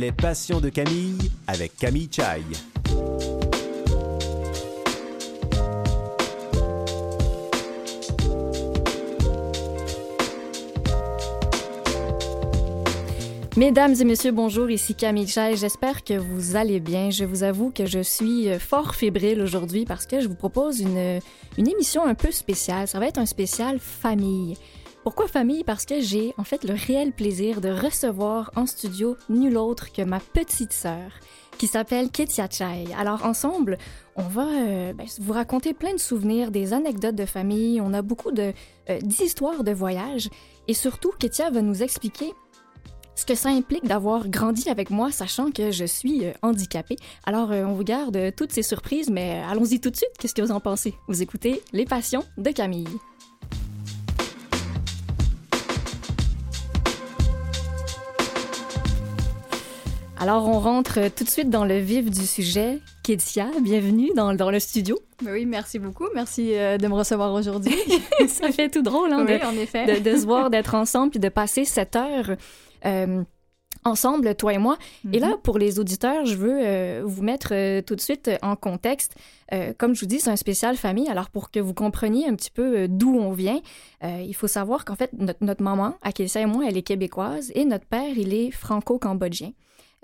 Les passions de Camille avec Camille Chai. Mesdames et messieurs, bonjour, ici Camille Chai. J'espère que vous allez bien. Je vous avoue que je suis euh, fort fébrile aujourd'hui parce que je vous propose une, une émission un peu spéciale. Ça va être un spécial famille. Pourquoi famille? Parce que j'ai en fait le réel plaisir de recevoir en studio nul autre que ma petite sœur qui s'appelle Ketia Chai. Alors ensemble, on va euh, ben, vous raconter plein de souvenirs, des anecdotes de famille, on a beaucoup euh, d'histoires de voyage et surtout Ketia va nous expliquer ce que ça implique d'avoir grandi avec moi, sachant que je suis euh, handicapée. Alors, on vous garde toutes ces surprises, mais allons-y tout de suite. Qu'est-ce que vous en pensez? Vous écoutez Les Passions de Camille. Alors, on rentre tout de suite dans le vif du sujet. Kétia, bienvenue dans, dans le studio. Ben oui, merci beaucoup. Merci de me recevoir aujourd'hui. ça fait tout drôle, hein, oui, de, en effet. de, de se voir, d'être ensemble, puis de passer cette heure euh, ensemble, toi et moi. Mhm. Et là, pour les auditeurs, je veux euh, vous mettre euh, tout de suite en contexte. Euh, comme je vous dis, c'est un spécial famille. Alors, pour que vous compreniez un petit peu euh, d'où on vient, euh, il faut savoir qu'en fait, notre, notre maman, Akécia et moi, elle est québécoise et notre père, il est franco-cambodgien.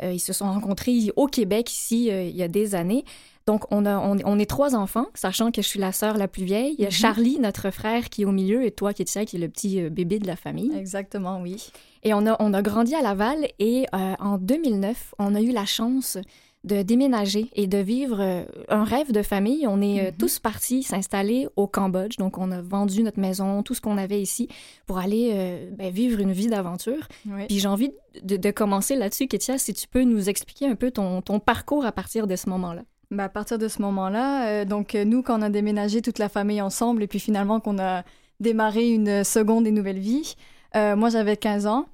Euh, ils se sont rencontrés au Québec, ici, euh, il y a des années. Donc, on, a, on, on est trois enfants, sachant que je suis la sœur la plus vieille. Il y a Mhm. Charlie, notre frère, qui est au milieu, et toi, Kétia, qui est le petit euh, bébé de la famille. Exactement, oui. Et on a, on a grandi à Laval et en 2009, on a eu la chance de déménager et de vivre euh, un rêve de famille. On est euh, Mhm. tous partis s'installer au Cambodge. Donc, on a vendu notre maison, tout ce qu'on avait ici pour aller euh, ben, vivre une vie d'aventure. oui. Puis j'ai envie de, de commencer là-dessus, Kétia, si tu peux nous expliquer un peu ton, ton parcours à partir de ce moment-là. Ben, à partir de ce moment-là, euh, donc nous, quand on a déménagé toute la famille ensemble et puis finalement qu'on a démarré une seconde et nouvelle vie, euh, moi j'avais 15 ans.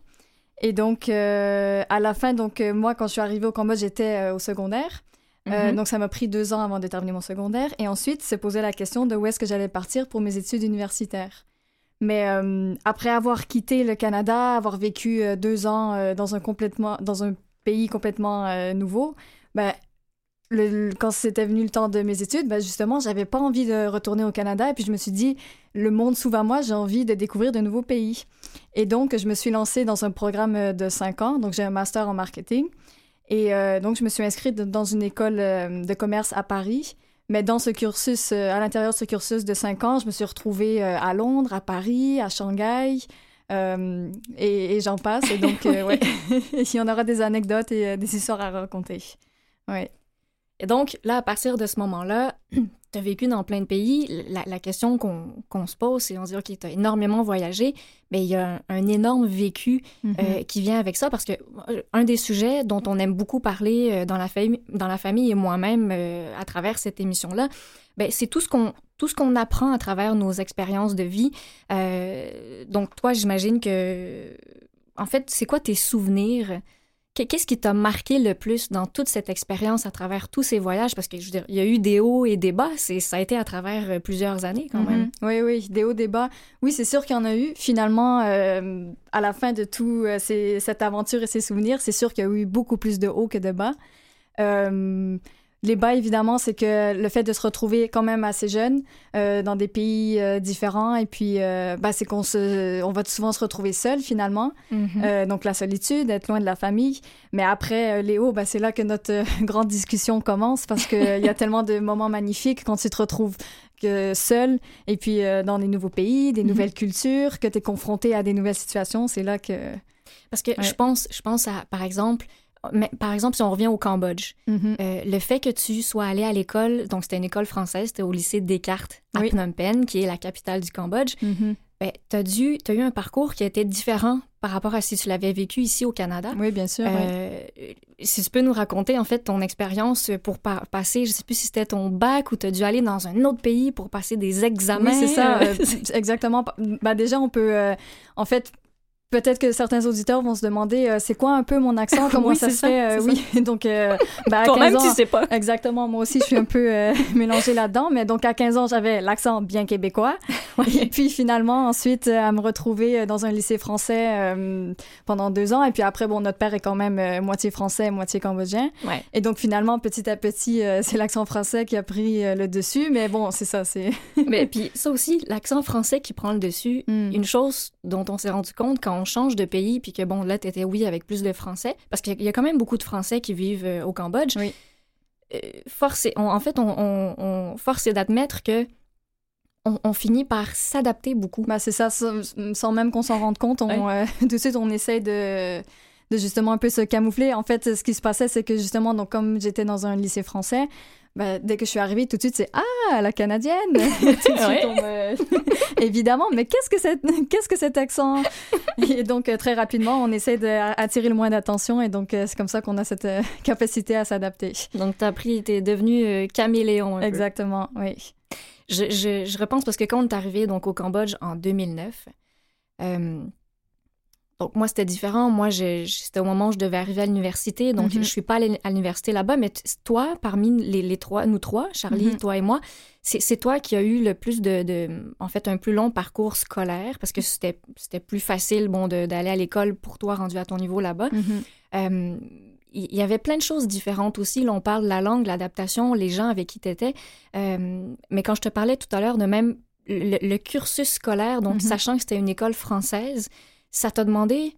Et donc, euh, à la fin, donc euh, moi, quand je suis arrivée au Cambodge, j'étais euh, au secondaire. Mhm. Donc, ça m'a pris deux ans avant de terminer mon secondaire. Et ensuite, se poser la question de où est-ce que j'allais partir pour mes études universitaires. Mais après avoir quitté le Canada, avoir vécu deux ans dans, un complètement, dans un pays complètement nouveau, ben, le- quand c'était venu le temps de mes études, ben, justement, j'avais pas envie de retourner au Canada. Et puis, je me suis dit, le monde s'ouvre à moi, j'ai envie de découvrir de nouveaux pays. Et donc, je me suis lancée dans un programme euh, de cinq ans. Donc, j'ai un master en marketing. Et euh, donc, je me suis inscrite dans une école euh, de commerce à Paris. Mais dans ce cursus, à l'intérieur de ce cursus de cinq ans, je me suis retrouvée à Londres, à Paris, à Shanghai, euh, et, et j'en passe. Et donc, euh, ouais, il y en aura des anecdotes et des histoires à raconter. Ouais. Et donc, là, à partir de ce moment-là, tu as vécu dans plein de pays. La, la question qu'on qu'on se pose, c'est on se dit, OK, tu as énormément voyagé, mais il y a un, un énorme vécu Mhm. euh, qui vient avec ça parce que euh, un des sujets dont on aime beaucoup parler euh, dans la famille, dans la famille et moi-même euh, à travers cette émission-là, ben, c'est tout ce qu'on tout ce qu'on apprend à travers nos expériences de vie. Euh, donc toi, j'imagine que en fait, c'est quoi tes souvenirs Qu'est-ce qui t'a marqué le plus dans toute cette expérience à travers tous ces voyages? Parce que je veux dire, il y a eu des hauts et des bas. C'est ça a été à travers euh, plusieurs années quand même. Mhm. Oui, oui, des hauts, des bas. Oui, c'est sûr qu'il y en a eu. Finalement, euh, à la fin de tout euh, cette aventure et ces souvenirs, c'est sûr qu'il y a eu beaucoup plus de hauts que de bas. Les bas, évidemment, c'est que le fait de se retrouver quand même assez jeune euh, dans des pays euh, différents, et puis euh, bah, c'est qu'on se, on va souvent se retrouver seul finalement. Mhm. Donc la solitude, être loin de la famille. Mais après, hauts, bah, c'est là que notre grande discussion commence parce qu'il y a tellement de moments magnifiques quand tu te retrouves seul et puis dans des nouveaux pays, des Mhm. nouvelles cultures, que tu es confronté à des nouvelles situations. C'est là que... Parce que Ouais. je pense, je pense à, par exemple, mais, par exemple, si on revient au Cambodge, Mhm. euh, le fait que tu sois allé à l'école, donc c'était une école française, c'était au lycée Descartes à Oui. Phnom Penh, qui est la capitale du Cambodge, Mhm. ben, tu as, eu un parcours qui était différent par rapport à si tu l'avais vécu ici au Canada. Oui, bien sûr. Euh, Si tu peux nous raconter en fait ton expérience pour pa- passer, je sais plus si c'était ton bac ou tu as dû aller dans un autre pays pour passer des examens. Oui, c'est ça, euh, exactement. Bah, déjà, on peut, en fait, peut-être que certains auditeurs vont se demander euh, c'est quoi un peu mon accent, comment ça se fait? Euh, oui, donc euh, bah, à 15 même, ans, tu sais pas. Exactement, moi aussi je suis un peu mélangée là-dedans, mais donc à 15 ans j'avais l'accent bien québécois. Et puis finalement ensuite à me retrouver dans un lycée français pendant deux ans. Et puis après bon notre père est quand même moitié français, moitié cambodgien. Ouais. Et donc finalement petit à petit c'est l'accent français qui a pris le dessus. Mais bon c'est ça, c'est. mais puis ça aussi l'accent français qui prend le dessus. Hmm. Une chose dont on s'est rendu compte quand on change de pays, puis que bon, là, tu étais, oui, avec plus de Français, parce qu'il y a quand même beaucoup de Français qui vivent euh, au Cambodge. Oui. Euh, force en fait, on, on, force est d'admettre que on, finit par s'adapter beaucoup. Bah, c'est ça, sans, même qu'on s'en rende compte. On, euh, de suite, on essaie de, de justement un peu se camoufler. En fait, ce qui se passait, c'est que justement, donc, comme j'étais dans un lycée français, ben, dès que je suis arrivée, tout de suite, c'est Ah, la canadienne Évidemment, mais qu'est-ce que, qu'est-ce que cet accent? Et donc, euh, très rapidement, on essaie d'attirer le moins d'attention et donc, euh, c'est comme ça qu'on a cette euh, capacité à s'adapter. Donc, tu as pris, tu es devenu caméléon. Exactement, oui. Je, je, je, repense parce que quand on est arrivé donc, au Cambodge en 2009, donc, moi, c'était différent. Moi, c'était au moment où je devais arriver à l'université. Donc, mm-hmm. je suis pas allée à l'université là-bas. Mais toi, parmi les, trois, nous trois, Charlie, mm-hmm. toi et moi, c'est toi qui as eu le plus de, en fait, un plus long parcours scolaire parce que c'était plus facile, bon, d'aller à l'école pour toi rendu à ton niveau là-bas. Mm-hmm. Euh, il y avait plein de choses différentes aussi. Là, on parle de la langue, l'adaptation, les gens avec qui tu étais. Euh, mais quand je te parlais tout à l'heure de même le, cursus scolaire, donc sachant que c'était une école française, ça t'a demandé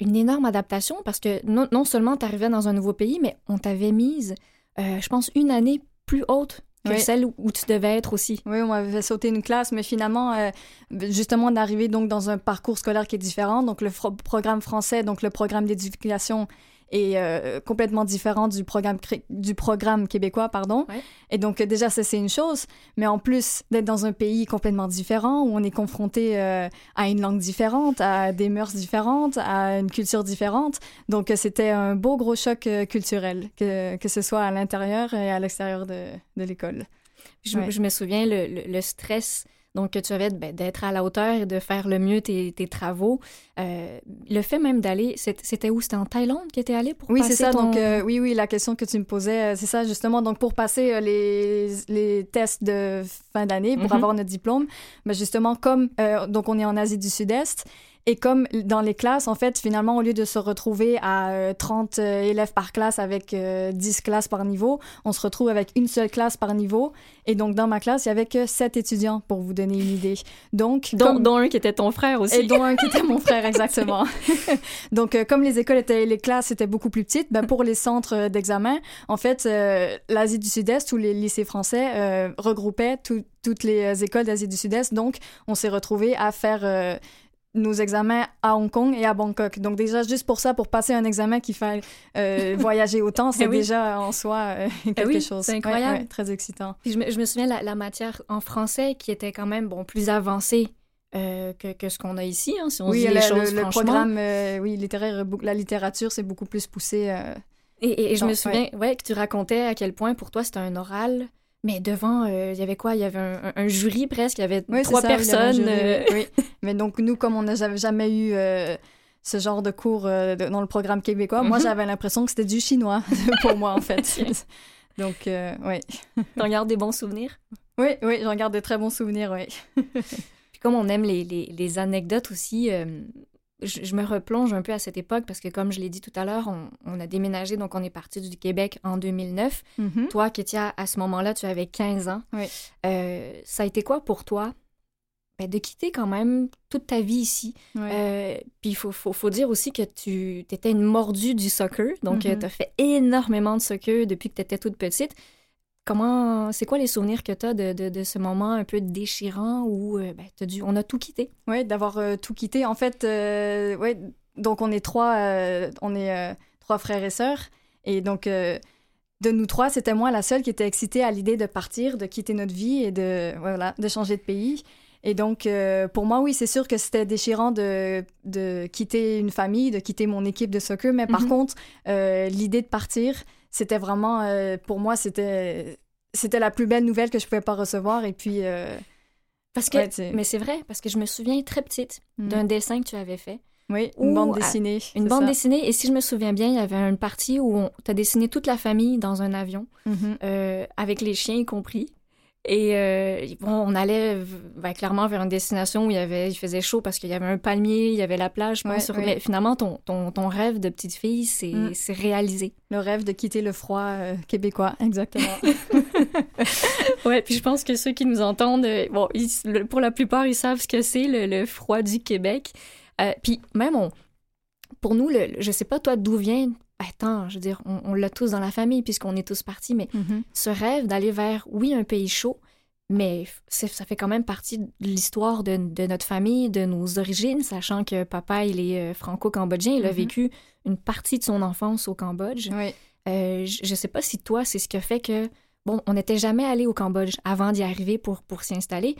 une énorme adaptation parce que non, seulement tu arrivais dans un nouveau pays, mais on t'avait mise, euh, je pense, une année plus haute que celle où, tu devais être aussi. Oui, on m'avait sauté une classe, mais finalement, euh, justement, d'arriver donc dans un parcours scolaire qui est différent, donc le programme français, donc le programme d'éducation est euh, complètement différent du programme, du programme québécois, pardon. Et donc, euh, déjà, ça, c'est une chose. Mais en plus d'être dans un pays complètement différent, où on est confronté euh, à une langue différente, à des mœurs différentes, à une culture différente. Donc, c'était un beau gros choc culturel, que, que ce soit à l'intérieur et à l'extérieur de, de l'école. Je, je, me souviens, le, le stress donc que tu avais ben, d'être à la hauteur et de faire le mieux tes, tes travaux. Euh, le fait même d'aller, c'était où? C'était en Thaïlande que tu allé pour oui, passer c'est ça. Donc, euh, oui, oui, la question que tu me posais, euh, c'est ça, justement. Donc, pour passer les, les tests de fin d'année, pour mhm. avoir notre diplôme, ben, justement, comme donc on est en Asie du Sud-Est, et comme dans les classes, en fait, finalement, au lieu de se retrouver à 30 euh, euh, élèves par classe avec 10 euh, classes par niveau, on se retrouve avec une seule classe par niveau. Et donc, dans ma classe, il y avait que 7 étudiants, pour vous donner une idée. Donc, dont, un qui était ton frère aussi. Et dont un qui était mon frère, exactement. donc, comme les écoles étaient, les classes étaient beaucoup plus petites, ben, pour les centres d'examen, en fait, l'Asie du Sud-Est ou les lycées français regroupaient toutes les écoles d'Asie du Sud-Est. Donc, on s'est retrouvé à faire nos examens à Hong Kong et à Bangkok. Donc déjà, juste pour ça, pour passer un examen qu'il fallait euh, voyager autant, c'est eh déjà en soi euh, eh quelque chose. C'est incroyable. très excitant. je, me, je, me, souviens la, la matière en français qui était quand même bon plus avancée euh, que, que, ce qu'on a ici, hein, si on oui, dit les choses le, le programme, oui, littéraire, la littérature, c'est beaucoup plus poussé. et, et, je me souviens, ouais. que tu racontais à quel point pour toi c'était un oral mais devant, euh, il y avait quoi? Il y avait un, jury presque, il y avait trois personnes. Euh, oui, Mais donc, nous, comme on n'a jamais eu euh, ce genre de cours dans le programme québécois, moi, mhm. j'avais l'impression que c'était du chinois pour moi, en fait. donc, oui. T'en gardes des bons souvenirs? Oui, oui, j'en garde de très bons souvenirs, oui. Puis comme on aime les, les, les anecdotes aussi, je, me replonge un peu à cette époque parce que, comme je l'ai dit tout à l'heure, on, a déménagé, donc on est parti du Québec en 2009. Mm-hmm. Toi, Kétia, à ce moment-là, tu avais 15 ans. Oui. Euh, ça a été quoi pour toi ben, de quitter quand même toute ta vie ici? Euh, puis il faut, faut, faut, dire aussi que tu étais une mordue du soccer, donc euh, mm-hmm. tu as fait énormément de soccer depuis que tu étais toute petite. Comment, c'est quoi les souvenirs que tu as de, de, ce moment un peu déchirant où euh, ben, as dû, on a tout quitté? Oui, d'avoir euh, tout quitté. En fait, euh, ouais, donc on est trois, on est trois frères et sœurs. Et donc, de nous trois, c'était moi la seule qui était excitée à l'idée de partir, de quitter notre vie et de, voilà, de changer de pays. Et donc, pour moi, oui, c'est sûr que c'était déchirant de, de quitter une famille, de quitter mon équipe de soccer. Mais par mm-hmm. contre, l'idée de partir, c'était vraiment, euh, pour moi, c'était, c'était la plus belle nouvelle que je pouvais pas recevoir. Et puis. Euh, parce que, mais c'est vrai, parce que je me souviens très petite mm. d'un dessin que tu avais fait. Oui, une bande dessinée. Une bande dessinée. Et si je me souviens bien, il y avait une partie où tu as dessiné toute la famille dans un avion, mm-hmm. avec les chiens y compris. Et euh, bon, on allait ben, clairement vers une destination où il, y avait, il faisait chaud parce qu'il y avait un palmier, il y avait la plage. Mais finalement, ton, ton, ton, rêve de petite fille, c'est mm. réalisé. Le rêve de quitter le froid euh, québécois, exactement. ouais, puis je pense que ceux qui nous entendent, euh, bon, pour la plupart, ils savent ce que c'est, le, froid du Québec. puis même, on, pour nous, le, je sais pas toi d'où vient attends, je veux dire, on, l'a tous dans la famille puisqu'on est tous partis, mais mm-hmm. ce rêve d'aller vers, oui, un pays chaud, mais ça fait quand même partie de l'histoire de, notre famille, de nos origines, sachant que papa, il est euh, franco-cambodgien, il a mm-hmm. vécu une partie de son enfance au Cambodge. Euh, je ne sais pas si toi, c'est ce qui a fait que, bon, on n'était jamais allé au Cambodge avant d'y arriver pour, pour s'y installer,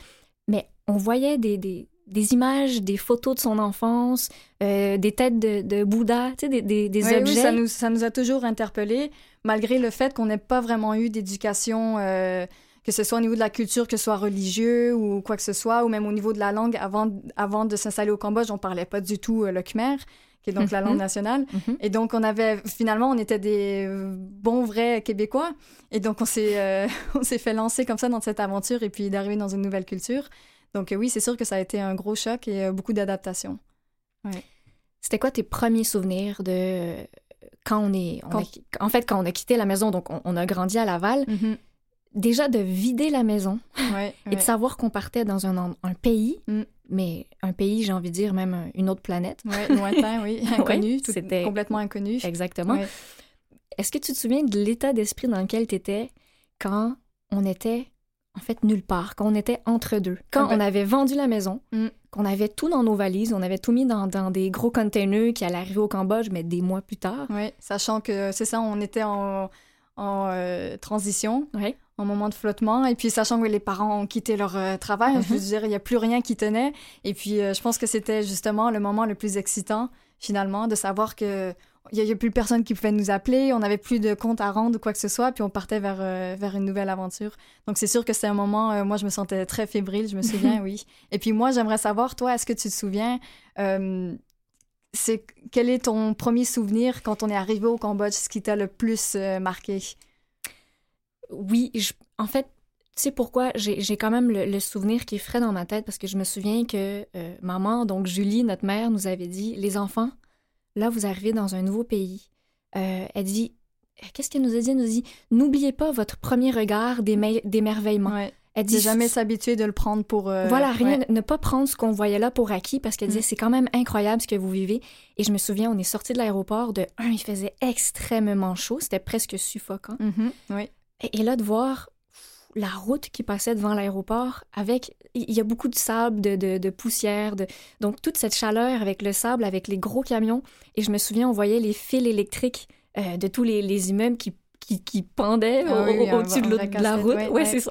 mais on voyait des, des images, des photos de son enfance, euh, des têtes de, Bouddha, tu sais, des, des, objets. Oui, ça nous, ça nous a toujours interpellés, malgré le fait qu'on n'ait pas vraiment eu d'éducation, euh, que ce soit au niveau de la culture, que ce soit religieux ou quoi que ce soit, ou même au niveau de la langue. Avant, avant de s'installer au Cambodge, on parlait pas du tout euh, le khmer qui est donc la langue mhm. nationale. Mhm. Et donc, on avait, finalement, on était des bons, vrais Québécois. Et donc, on s'est, on s'est fait lancer comme ça dans cette aventure et puis d'arriver dans une nouvelle culture. Donc oui, c'est sûr que ça a été un gros choc et euh, beaucoup d'adaptation. C'était quoi tes premiers souvenirs de euh, quand on est... en fait, quand on a quitté la maison, donc on, a grandi à Laval, mm-hmm. déjà de vider la maison et de savoir qu'on partait dans un, un pays, mm. mais un pays, j'ai envie de dire, même une autre planète. Oui, lointain, oui, inconnu, c'était complètement inconnu. Exactement. Est-ce que tu te souviens de l'état d'esprit dans lequel tu étais quand on était en fait nulle part, quand on était entre deux. Quand on avait vendu la maison, mm. qu'on avait tout dans nos valises, on avait tout mis dans, des gros containers qui allaient arriver au Cambodge, mais des mois plus tard. Oui, sachant que c'est ça, on était en, en euh, transition, en moment de flottement, et puis sachant que les parents ont quitté leur euh, travail, je veux mm-hmm. dire, il n'y a plus rien qui tenait. Et puis euh, je pense que c'était justement le moment le plus excitant, finalement, de savoir que il n'y a, plus personne qui pouvait nous appeler, on n'avait plus de compte à rendre ou quoi que ce soit, puis on partait vers, euh, vers une nouvelle aventure. Donc c'est sûr que c'est un moment, euh, moi je me sentais très fébrile, je me souviens, oui. Et puis moi j'aimerais savoir, toi, est-ce que tu te souviens, euh, c'est quel est ton premier souvenir quand on est arrivé au Cambodge, ce qui t'a le plus marqué? Oui, en fait, tu sais pourquoi? J'ai quand même le, le, souvenir qui est frais dans ma tête parce que je me souviens que maman, donc Julie, notre mère, nous avait dit les enfants, là, vous arrivez dans un nouveau pays. Euh, elle dit, qu'est-ce qu'elle nous a dit? Elle nous dit, n'oubliez pas votre premier regard d'émerveillement. Elle dit jamais s'habituer de le prendre pour. Euh, voilà, rien, ne pas prendre ce qu'on voyait là pour acquis parce qu'elle disait mm. c'est quand même incroyable ce que vous vivez. Et je me souviens, on est sorti de l'aéroport de un, il faisait extrêmement chaud, c'était presque suffocant. Mm-hmm, oui. et, là de voir la route qui passait devant l'aéroport avec il y a beaucoup de sable, de, poussière, de... donc toute cette chaleur avec le sable, avec les gros camions. Et je me souviens, on voyait les fils électriques euh, de tous les, immeubles qui qui, pendaient ah au-dessus de, la route. Ouais, c'est ça,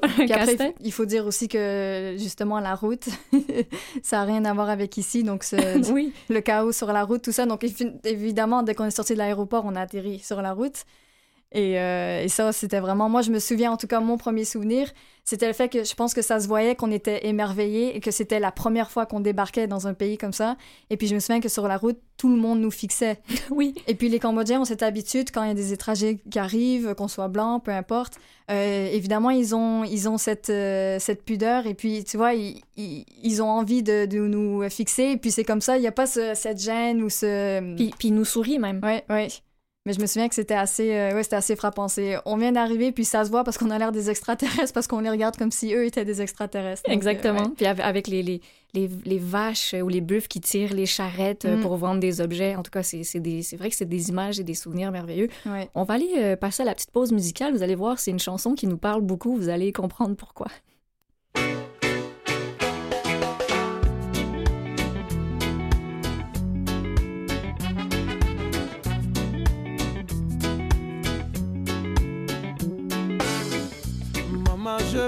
il faut dire aussi que, justement, la route, ça n'a rien à voir avec ici. Donc, oui. le chaos sur la route, tout ça. Donc, évidemment, dès qu'on est sorti de l'aéroport, on a atterri sur la route. Euh, et, ça, c'était vraiment, moi, je me souviens, en tout cas, mon premier souvenir, c'était le fait que je pense que ça se voyait qu'on était émerveillés et que c'était la première fois qu'on débarquait dans un pays comme ça. Et puis, je me souviens que sur la route, tout le monde nous fixait. oui. Et puis, les Cambodgiens ont cette habitude, quand il y a des étrangers qui arrivent, qu'on soit blanc, peu importe, euh, évidemment, ils ont, ils ont cette, euh, cette pudeur et puis, tu vois, ils, ils, ont envie de, de, nous fixer. Et puis, c'est comme ça, il n'y a pas cette gêne ou ce... Puis, puis ils nous sourient même. Oui, oui. Mais je me souviens que c'était assez, euh, ouais, c'était assez frappant. on vient d'arriver, puis ça se voit parce qu'on a l'air des extraterrestres, parce qu'on les regarde comme si eux étaient des extraterrestres. Exactement. Puis avec les, les, les, les, vaches ou les bœufs qui tirent les charrettes euh, mm. pour vendre des objets. En tout cas, c'est, c'est vrai que c'est des images et des souvenirs merveilleux. On va aller euh, passer à la petite pause musicale. Vous allez voir, c'est une chanson qui nous parle beaucoup. Vous allez comprendre pourquoi.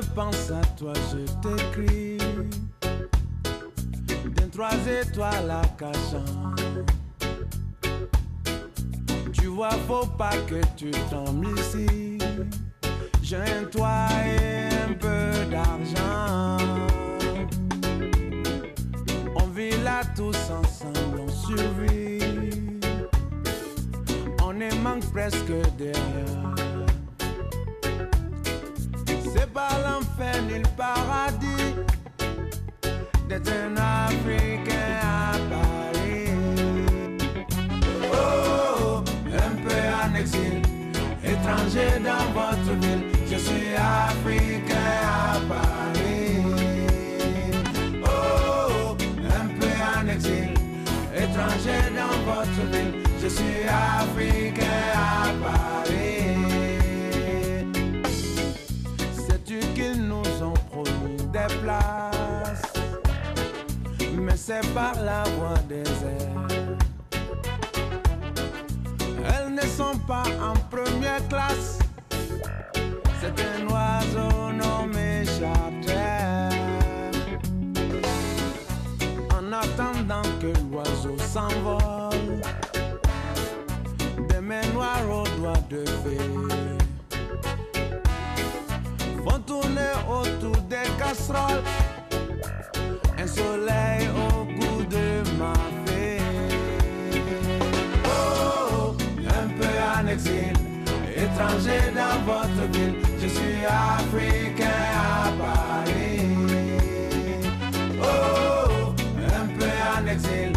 Je pense à toi, je t'écris. D'un trois étoiles à cachant. Tu vois, faut pas que tu tombes ici. J'ai un toit et un peu d'argent. On vit là tous ensemble, on survit. On est manque presque derrière. Pas l'enfer ni le paradis d'être un Africain à Paris. Oh, un peu en exil, étranger dans votre ville, je suis Africain à Paris. Oh, un peu en exil, étranger dans votre ville, je suis Africain à Paris. Des places, mais c'est par la voie des airs. Elles ne sont pas en première classe. C'est un oiseau nommé charter. En attendant que l'oiseau s'envole, des mains noires aux doigts de fée Un soleil au goût de ma fée. Oh, un peu en exil, étranger dans votre ville. Je suis africain à Paris. Oh, un peu en exil,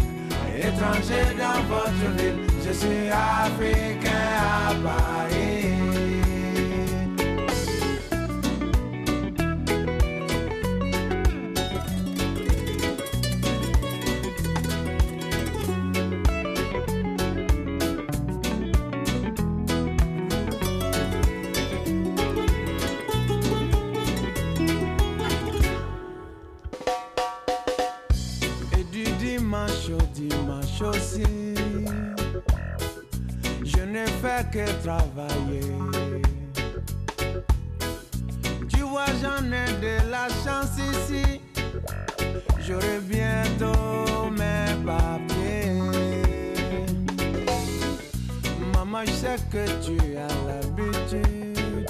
étranger dans votre ville. Je suis africain à Paris. Je ne fais que travailler. Tu vois, j'en ai de la chance ici. J'aurai bientôt mes papiers. Maman, je sais que tu as l'habitude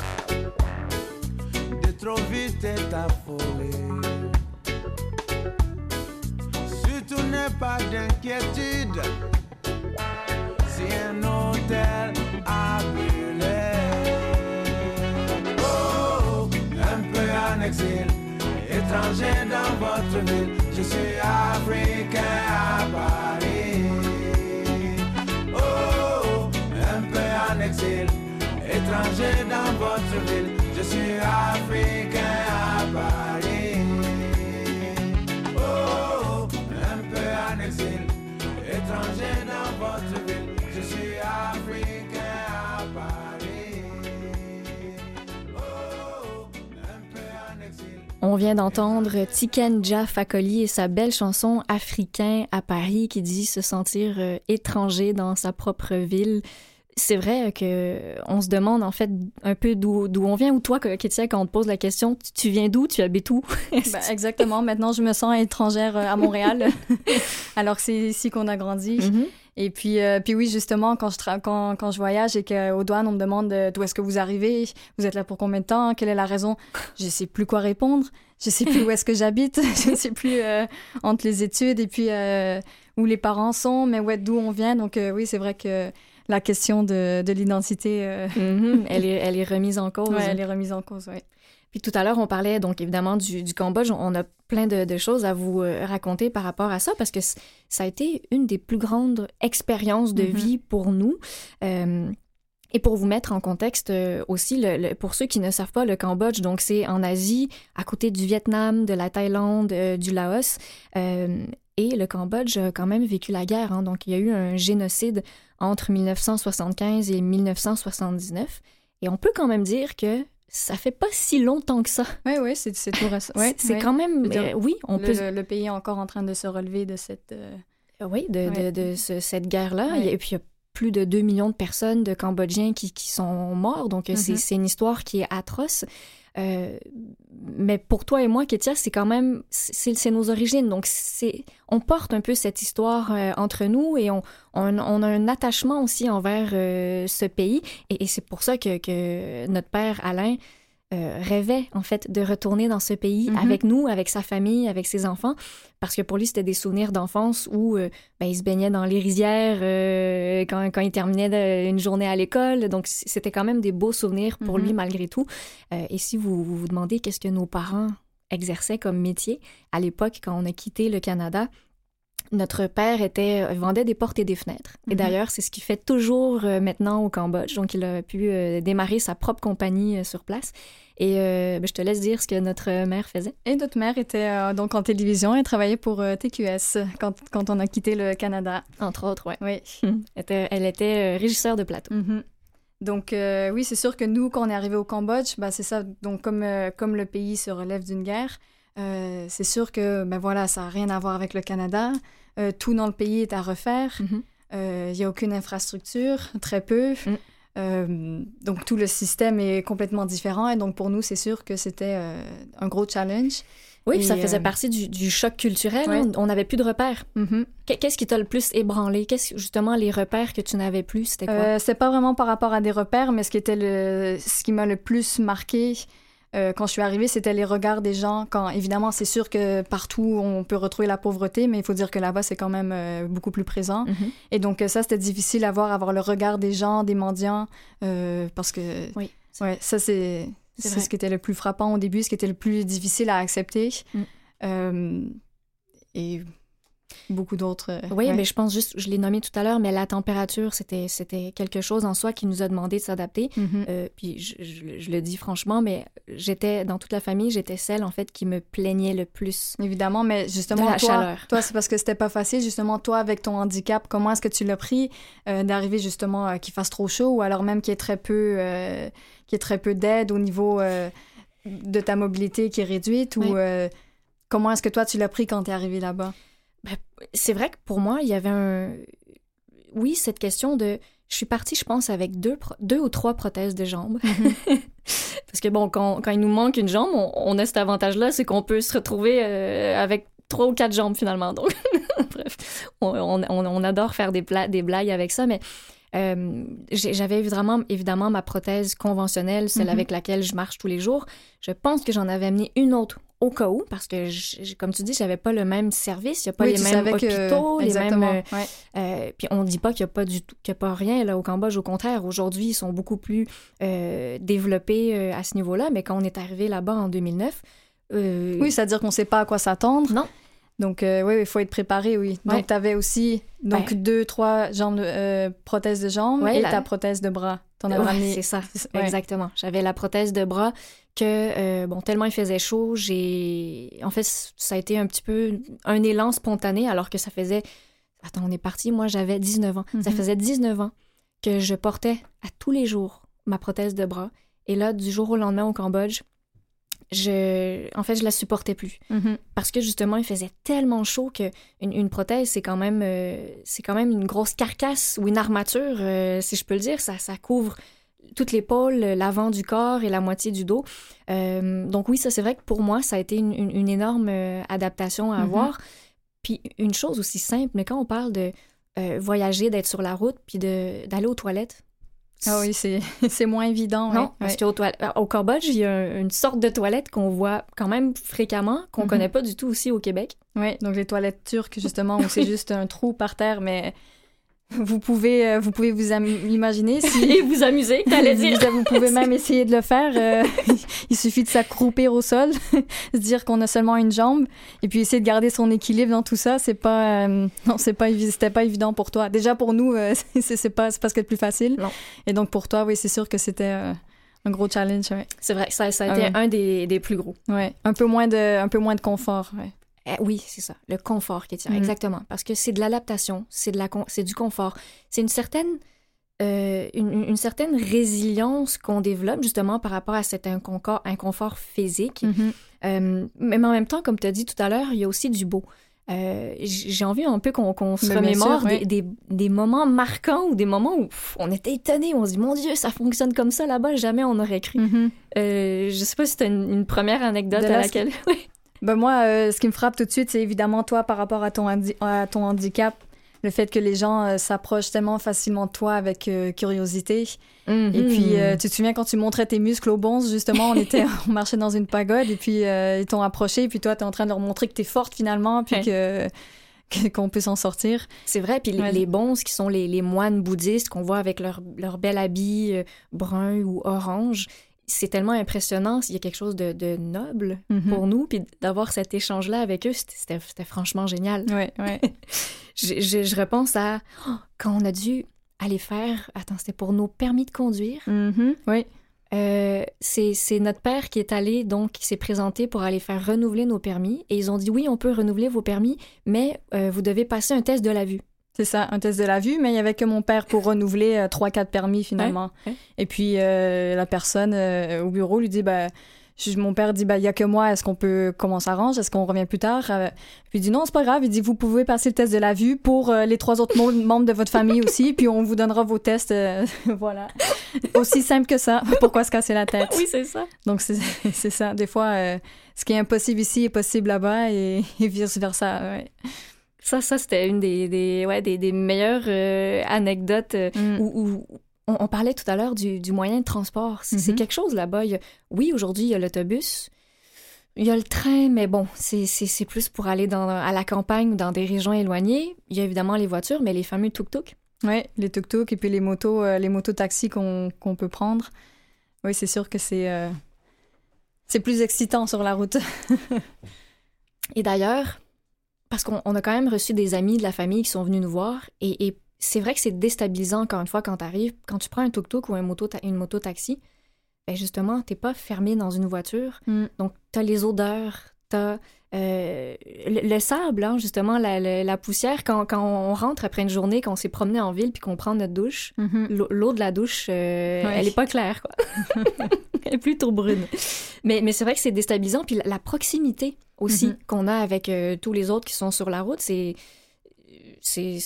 de trop vite t'affoler. Pas d'inquiétude si un hôtel a brûlé. Oh, un peu en exil, étranger dans votre ville, je suis africain à Paris. Oh, un peu en exil, étranger dans votre ville, je suis africain On vient d'entendre Tiken Jah Fakoly et sa belle chanson Africain à Paris qui dit se sentir euh, étranger dans sa propre ville. C'est vrai que on se demande en fait un peu d'où on vient ou toi Kétia quand on te pose la question tu- viens d'où? Tu habites où? Ben, exactement. Maintenant, je me sens étrangère euh, à Montréal, alors que c'est ici qu'on a grandi. Mhm. Et puis, euh, puis oui, justement, quand je, tra- quand, quand je voyage et qu'aux douanes, on me demande euh, d'où est-ce que vous arrivez, vous êtes là pour combien de temps, quelle est la raison, je sais plus quoi répondre, je sais plus où est-ce que j'habite, je sais plus euh, entre les études et puis où les parents sont, mais ouais, d'où on vient. Donc oui, c'est vrai que la question de, de l'identité, Mhm. elle, est, elle est remise en cause. ouais, elle est remise en cause, ouais. Puis tout à l'heure, on parlait donc évidemment du, du Cambodge. On a plein de, de choses à vous euh, raconter par rapport à ça parce que ça a été une des plus grandes expériences de Mhm. vie pour nous. Euh, et pour vous mettre en contexte euh, aussi, le- le- pour ceux qui ne savent pas, le Cambodge, donc c'est en Asie, à côté du Vietnam, de la Thaïlande, euh, du Laos. Euh, et le Cambodge a quand même vécu la guerre. hein. donc il y a eu un génocide entre 1975 et 1979. Et on peut quand même dire que ça fait pas si longtemps que ça. Oui, oui, c'est c'est tout récent. Ouais, c'est ouais. quand même, dire, euh, oui, on le, peut, le- le pays est encore en train de se relever de cette... euh, oui, de, de- Ouais. de ce- cette guerre-là. Et puis il y a plus de 2 millions de personnes, de Cambodgiens qui, qui sont morts. Donc c'est Mhm. c'est une histoire qui est atroce. Euh, mais pour toi et moi, Kétia, c'est quand même, c'est nos origines. Donc on porte un peu cette histoire euh, entre nous et on, on, a un attachement aussi envers euh, ce pays. Et, c'est pour ça que notre père Alain euh, rêvait en fait de retourner dans ce pays Mhm. avec nous, avec sa famille, avec ses enfants, parce que pour lui c'était des souvenirs d'enfance où euh, ben, il se baignait dans les rizières euh, quand, quand il terminait de- une journée à l'école, donc c'était quand même des beaux souvenirs pour Mhm. lui malgré tout. Et si vous vous, vous demandez qu'est-ce que nos parents exerçaient comme métier à l'époque quand on a quitté le Canada, notre père était euh, vendait des portes et des fenêtres. Et Mhm. d'ailleurs, c'est ce qu'il fait toujours euh, maintenant au Cambodge. Donc, il a pu euh, démarrer sa propre compagnie euh, sur place. Et ben, je te laisse dire ce que notre mère faisait. Et notre mère était donc en télévision et travaillait pour TQS quand, quand on a quitté le Canada. Entre autres, ouais. Oui. Elle était, elle était régisseur de plateau. Mhm. Donc oui, c'est sûr que nous, quand on est arrivé au Cambodge, bah, c'est ça. Donc comme, comme le pays se relève d'une guerre, euh, c'est sûr que ben voilà, ça n'a rien à voir avec le Canada. Euh, tout dans le pays est à refaire. Mhm. Euh, Il n'y a aucune infrastructure, très peu. Mm. Euh, donc tout le système est complètement différent. Et donc pour nous, c'est sûr que c'était euh, un gros challenge. Oui, puis ça faisait euh, partie du, du choc culturel. Ouais. On n'avait plus de repères. Mhm. Qu- Qu'est-ce qui t'a le plus ébranlé? Qu'est-ce justement les repères que tu n'avais plus? C'était quoi? Euh, c'est pas vraiment par rapport à des repères, mais ce qui était le, ce qui m'a le plus marqué euh, quand je suis arrivée, c'était les regards des gens. Quand évidemment, c'est sûr que partout on peut retrouver la pauvreté, mais il faut dire que là-bas c'est quand même euh, beaucoup plus présent. Mhm. Et donc euh, ça, c'était difficile à voir, avoir le regard des gens, des mendiants, euh, parce que Oui. ouais, ça c'est ce qui était le plus frappant au début, ce qui était le plus difficile à accepter. Mm. Et beaucoup d'autres. euh, Oui, ouais. mais je pense juste, je l'ai nommé tout à l'heure, mais la température, c'était, c'était quelque chose en soi qui nous a demandé de s'adapter. Mhm. Euh, puis je, je- je le dis franchement, mais j'étais dans toute la famille, j'étais celle en fait qui me plaignait le plus Évidemment, mais justement, de la toi, chaleur. toi c'est parce que c'était pas facile. Justement, toi, avec ton handicap, comment est-ce que tu l'as pris euh, d'arriver justement euh, qu'il fasse trop chaud ou alors même qu'il y ait très peu, qu'il très peu d'aide au niveau de ta mobilité qui est réduite ou Ouais. comment est-ce que toi tu l'as pris quand t'es arrivé là-bas? C'est vrai que pour moi, il y avait un. Oui, cette question de. Je suis partie, je pense, avec deux, pro- deux ou trois prothèses de jambes. Parce que bon, quand, quand il nous manque une jambe, on, on a cet avantage-là, c'est qu'on peut se retrouver euh, avec trois ou quatre jambes finalement. Donc, bref, on, on- on- on adore faire des, pla- des blagues avec ça, mais euh, j'avais évidemment, évidemment ma prothèse conventionnelle, celle Mhm. avec laquelle je marche tous les jours. Je pense que j'en avais amené une autre au cas où, parce que, comme tu dis, j'avais pas le même service, il n'y a pas oui, les mêmes hôpitaux, que... les Exactement, mêmes... euh, ouais. euh, puis on dit pas qu'il n'y a pas du tout, qu'il a pas rien là au Cambodge. Au contraire, aujourd'hui, ils sont beaucoup plus euh, développés à ce niveau-là. Mais quand on est arrivé là-bas en 2009, euh, Oui, c'est-à-dire qu'on sait pas à quoi s'attendre. Non. Donc, euh, oui, il faut être préparé, oui. Ouais. Donc, tu avais aussi donc, Ouais. deux, trois jambes de- euh, prothèses de jambes Ouais, et la- ta prothèse de bras. T'en as ouais, ramené. c'est ça, ouais. exactement. J'avais la prothèse de bras que, euh, bon, tellement il faisait chaud, j'ai... En fait, ça a été un petit peu un élan spontané, alors que ça faisait... Attends, on est parti, moi j'avais 19 ans. Ça Mhm. faisait 19 ans que je portais à tous les jours ma prothèse de bras. Et là, du jour au lendemain au Cambodge, je... En fait, je la supportais plus. Mhm. parce que justement il faisait tellement chaud que une, une prothèse c'est quand même euh, c'est quand même une grosse carcasse ou une armature euh, si je peux le dire ça ça couvre toute l'épaule l'avant du corps et la moitié du dos Euh, donc oui ça c'est vrai que pour moi ça a été une, une- une énorme adaptation à Mhm. avoir puis une chose aussi simple mais quand on parle de voyager d'être sur la route puis d'aller aux toilettes Ah oui, c'est moins évident. ouais. non, parce qu'au au Cambodge, il y a un- une sorte de toilette qu'on voit quand même fréquemment, qu'on Mhm. connaît pas du tout aussi au Québec. Ouais, donc les toilettes turques, justement, où c'est juste un trou par terre, mais vous pouvez, euh, vous, pouvez vous imaginer si... Et vous amuser, t'allais dire. Vous, pouvez même essayer de le faire. euh, il suffit de s'accroupir au sol, se dire qu'on a seulement une jambe, et puis essayer de garder son équilibre dans tout ça. C'est pas, euh, non, c'est pas, c'était pas évident pour toi. Déjà pour nous, euh, c'est pas, c'est pas ce qu'il y a de plus facile. Non. Et donc pour toi, oui, c'est sûr que c'était euh, un gros challenge. Ouais. C'est vrai, ça, ça a Ah été ouais. un des, des plus gros. Ouais. Un peu moins de, un peu moins de confort. Ouais. Eh oui, c'est ça, le confort qui tient, Mhm. exactement. Parce que c'est de l'adaptation, c'est de la, con- c'est du confort, c'est une certaine, euh, une, une certaine résilience qu'on développe justement par rapport à cet inconfort, inconfort physique. Mhm. Euh, mais en même temps, comme tu as dit tout à l'heure, il y a aussi du beau. Euh, J'ai envie un peu qu'on qu'on se remémore sûr, des, des, des moments marquants ou des moments où pff, on était étonnés, on se dit mon Dieu, ça fonctionne comme ça là-bas, jamais on aurait cru. Mhm. Euh, je sais pas si tu as une, une première anecdote à laquelle. Ben moi, euh, ce qui me frappe tout de suite, c'est évidemment toi par rapport à ton, handi- à ton handicap. le fait que les gens euh, s'approchent tellement facilement de toi avec euh, curiosité. Mhm. Et puis, tu te souviens quand tu montrais tes muscles aux bons, justement, on était, on marchait dans une pagode et puis ils t'ont approché et puis toi, tu es en train de leur montrer que tu es forte finalement puis que qu'on peut s'en sortir. C'est vrai, puis les, bons, qui sont les, les moines bouddhistes qu'on voit avec leur, leur bel habit brun ou orange, c'est tellement impressionnant. Il y a quelque chose de, noble Mhm. pour nous. Puis d'avoir cet échange-là avec eux, c'était franchement génial. Ouais, ouais. je, je- je repense à oh, quand on a dû aller faire. Attends, c'était pour nos permis de conduire. Mhm, Oui. Euh, c'est c'est notre père qui est allé, donc, qui s'est présenté pour aller faire renouveler nos permis. Et ils ont dit oui, on peut renouveler vos permis, mais euh, vous devez passer un test de la vue. C'est ça, un test de la vue, mais il y avait que mon père pour renouveler euh, trois, quatre permis finalement. Ouais, ouais. Et puis euh, la personne euh, au bureau lui dit bah je- mon père dit bah il y a que moi, est-ce qu'on peut comment on s'arrange, est-ce qu'on revient plus tard? Euh, Puis il dit non, c'est pas grave, il dit vous pouvez passer le test de la vue pour euh, les trois autres mem- membres de votre famille aussi, puis on vous donnera vos tests euh, voilà. Aussi simple que ça. Pourquoi se casser la tête? Oui, c'est ça. Donc c'est c'est ça, des fois euh, ce qui est impossible ici est possible là-bas et, et vice versa. Ouais. Ça, ça c'était une des, des, ouais, des, des meilleures euh, anecdotes euh, Mm. où, où on, on parlait tout à l'heure du, du moyen de transport. C'est Mhm. quelque chose là-bas. Oui, aujourd'hui, il y a l'autobus, il y a le train, mais bon, c'est plus pour aller dans, à la campagne ou dans des régions éloignées. Il y a évidemment les voitures, mais les fameux tuk-tuk. Oui, les tuk-tuk et puis les motos, euh, les motos taxis qu'on qu'on peut prendre. Oui, c'est sûr que c'est euh, c'est plus excitant sur la route. Et d'ailleurs, parce qu'on on a quand même reçu des amis de la famille qui sont venus nous voir, et, et c'est vrai que c'est déstabilisant encore une fois quand tu arrives, quand tu prends un tuk-tuk ou un moto une moto-taxi, ben justement, t'es pas fermé dans une voiture, Mm. donc t'as les odeurs, t'as euh, le, le sable, hein, justement, la, la- la poussière, quand, quand on rentre après une journée, quand on s'est promené en ville puis qu'on prend notre douche, l'eau l'eau de la douche, euh, elle est pas claire, quoi. elle est plutôt brune. Mais, mais c'est vrai que c'est déstabilisant. Puis la, la proximité aussi Mhm. qu'on a avec euh, tous les autres qui sont sur la route, c'est c'est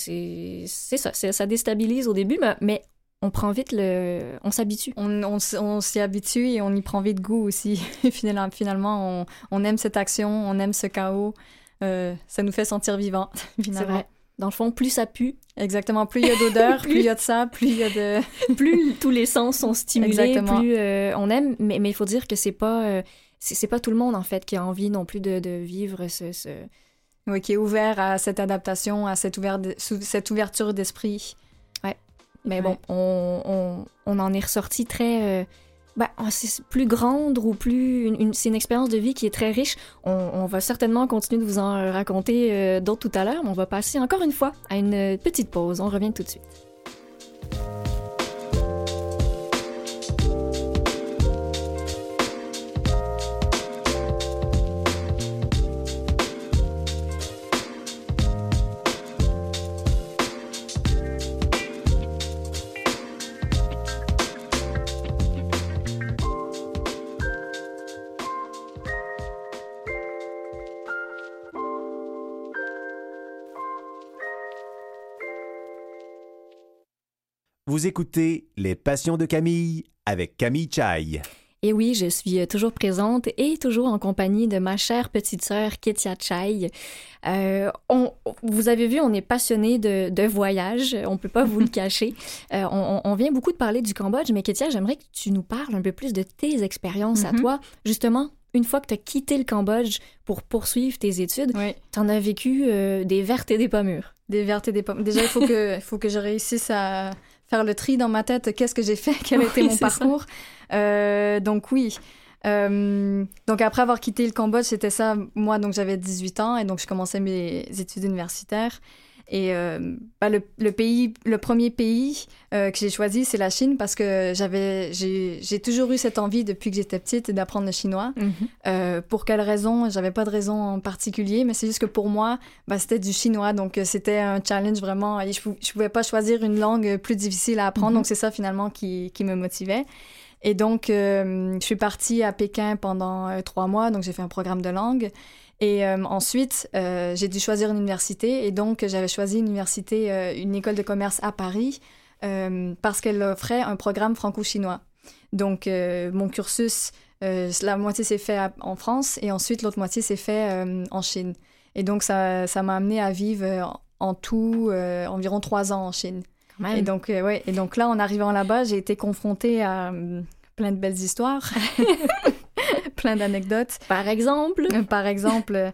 ça. Ça déstabilise au début, mais, mais on prend vite le... On s'habitue. On, on, s- on s'y habitue et on y prend vite goût aussi. Finalement, finalement on, on aime cette action, on aime ce chaos. Euh, ça nous fait sentir vivants, C'est finalement. vrai. Dans le fond, plus ça pue, Exactement. Plus il y a d'odeur, Plus- il y a de ça, plus il y a de... plus tous les sens sont stimulés, Exactement. plus euh, on aime. Mais mais il faut dire que c'est pas euh, c'est pas tout le monde en fait qui a envie non plus de, de vivre ce, ce... Oui, qui est ouvert à cette adaptation, à cette, ouvert sou- cette ouverture d'esprit. Mais Ouais. bon, on, on, on en est ressorti très. euh, ben, c'est plus grande ou plus. une- une- c'est une expérience de vie qui est très riche. On, on va certainement continuer de vous en raconter euh, d'autres tout à l'heure, mais on va passer encore une fois à une petite pause. On revient tout de suite. Vous écoutez Les Passions de Camille avec Camille Chai. Et oui, je suis euh, toujours présente et toujours en compagnie de ma chère petite sœur Ketia Chai. Euh, on, vous avez vu, on est passionné de, de voyage, on peut pas vous le cacher. Euh, on, on vient beaucoup de parler du Cambodge, mais Ketia, j'aimerais que tu nous parles un peu plus de tes expériences à Mhm. toi. Justement, une fois que tu as quitté le Cambodge pour poursuivre tes études, Oui. tu en as vécu euh, des vertes et des pas mûres. Des vertes et des pommes. Déjà, il faut que, il faut que je réussisse à faire le tri dans ma tête. Qu'est-ce que j'ai fait? Quel a été Oui, mon c'est ça. parcours? Euh, donc, oui. Euh, donc, après avoir quitté le Cambodge, c'était ça. Moi, donc, j'avais 18 ans et donc, je commençais mes études universitaires. Et euh, bah, le, le pays, le premier pays euh, que j'ai choisi, c'est la Chine parce que j'avais, j'ai, toujours eu cette envie depuis que j'étais petite d'apprendre le chinois. Euh, pour quelle raison? J'avais pas de raison en particulier, mais c'est juste que pour moi, bah, c'était du chinois, donc c'était un challenge vraiment. Et je, je pouvais pas choisir une langue plus difficile à apprendre, Mhm. donc c'est ça finalement qui, qui me motivait. Et donc, euh, je suis partie à Pékin pendant euh, trois mois, donc j'ai fait un programme de langue. Et euh, ensuite, euh, j'ai dû choisir une université, et donc j'avais choisi une université, euh, une école de commerce à Paris, parce qu'elle offrait un programme franco-chinois. Donc, mon cursus, la moitié s'est fait à- en France, et ensuite l'autre moitié s'est fait en Chine. Et donc, ça ça m'a amené à vivre en tout environ trois ans en Chine. Et donc, ouais, et donc là, en arrivant là-bas, j'ai été confrontée à plein de belles histoires, plein d'anecdotes. Par exemple, Euh, Par exemple,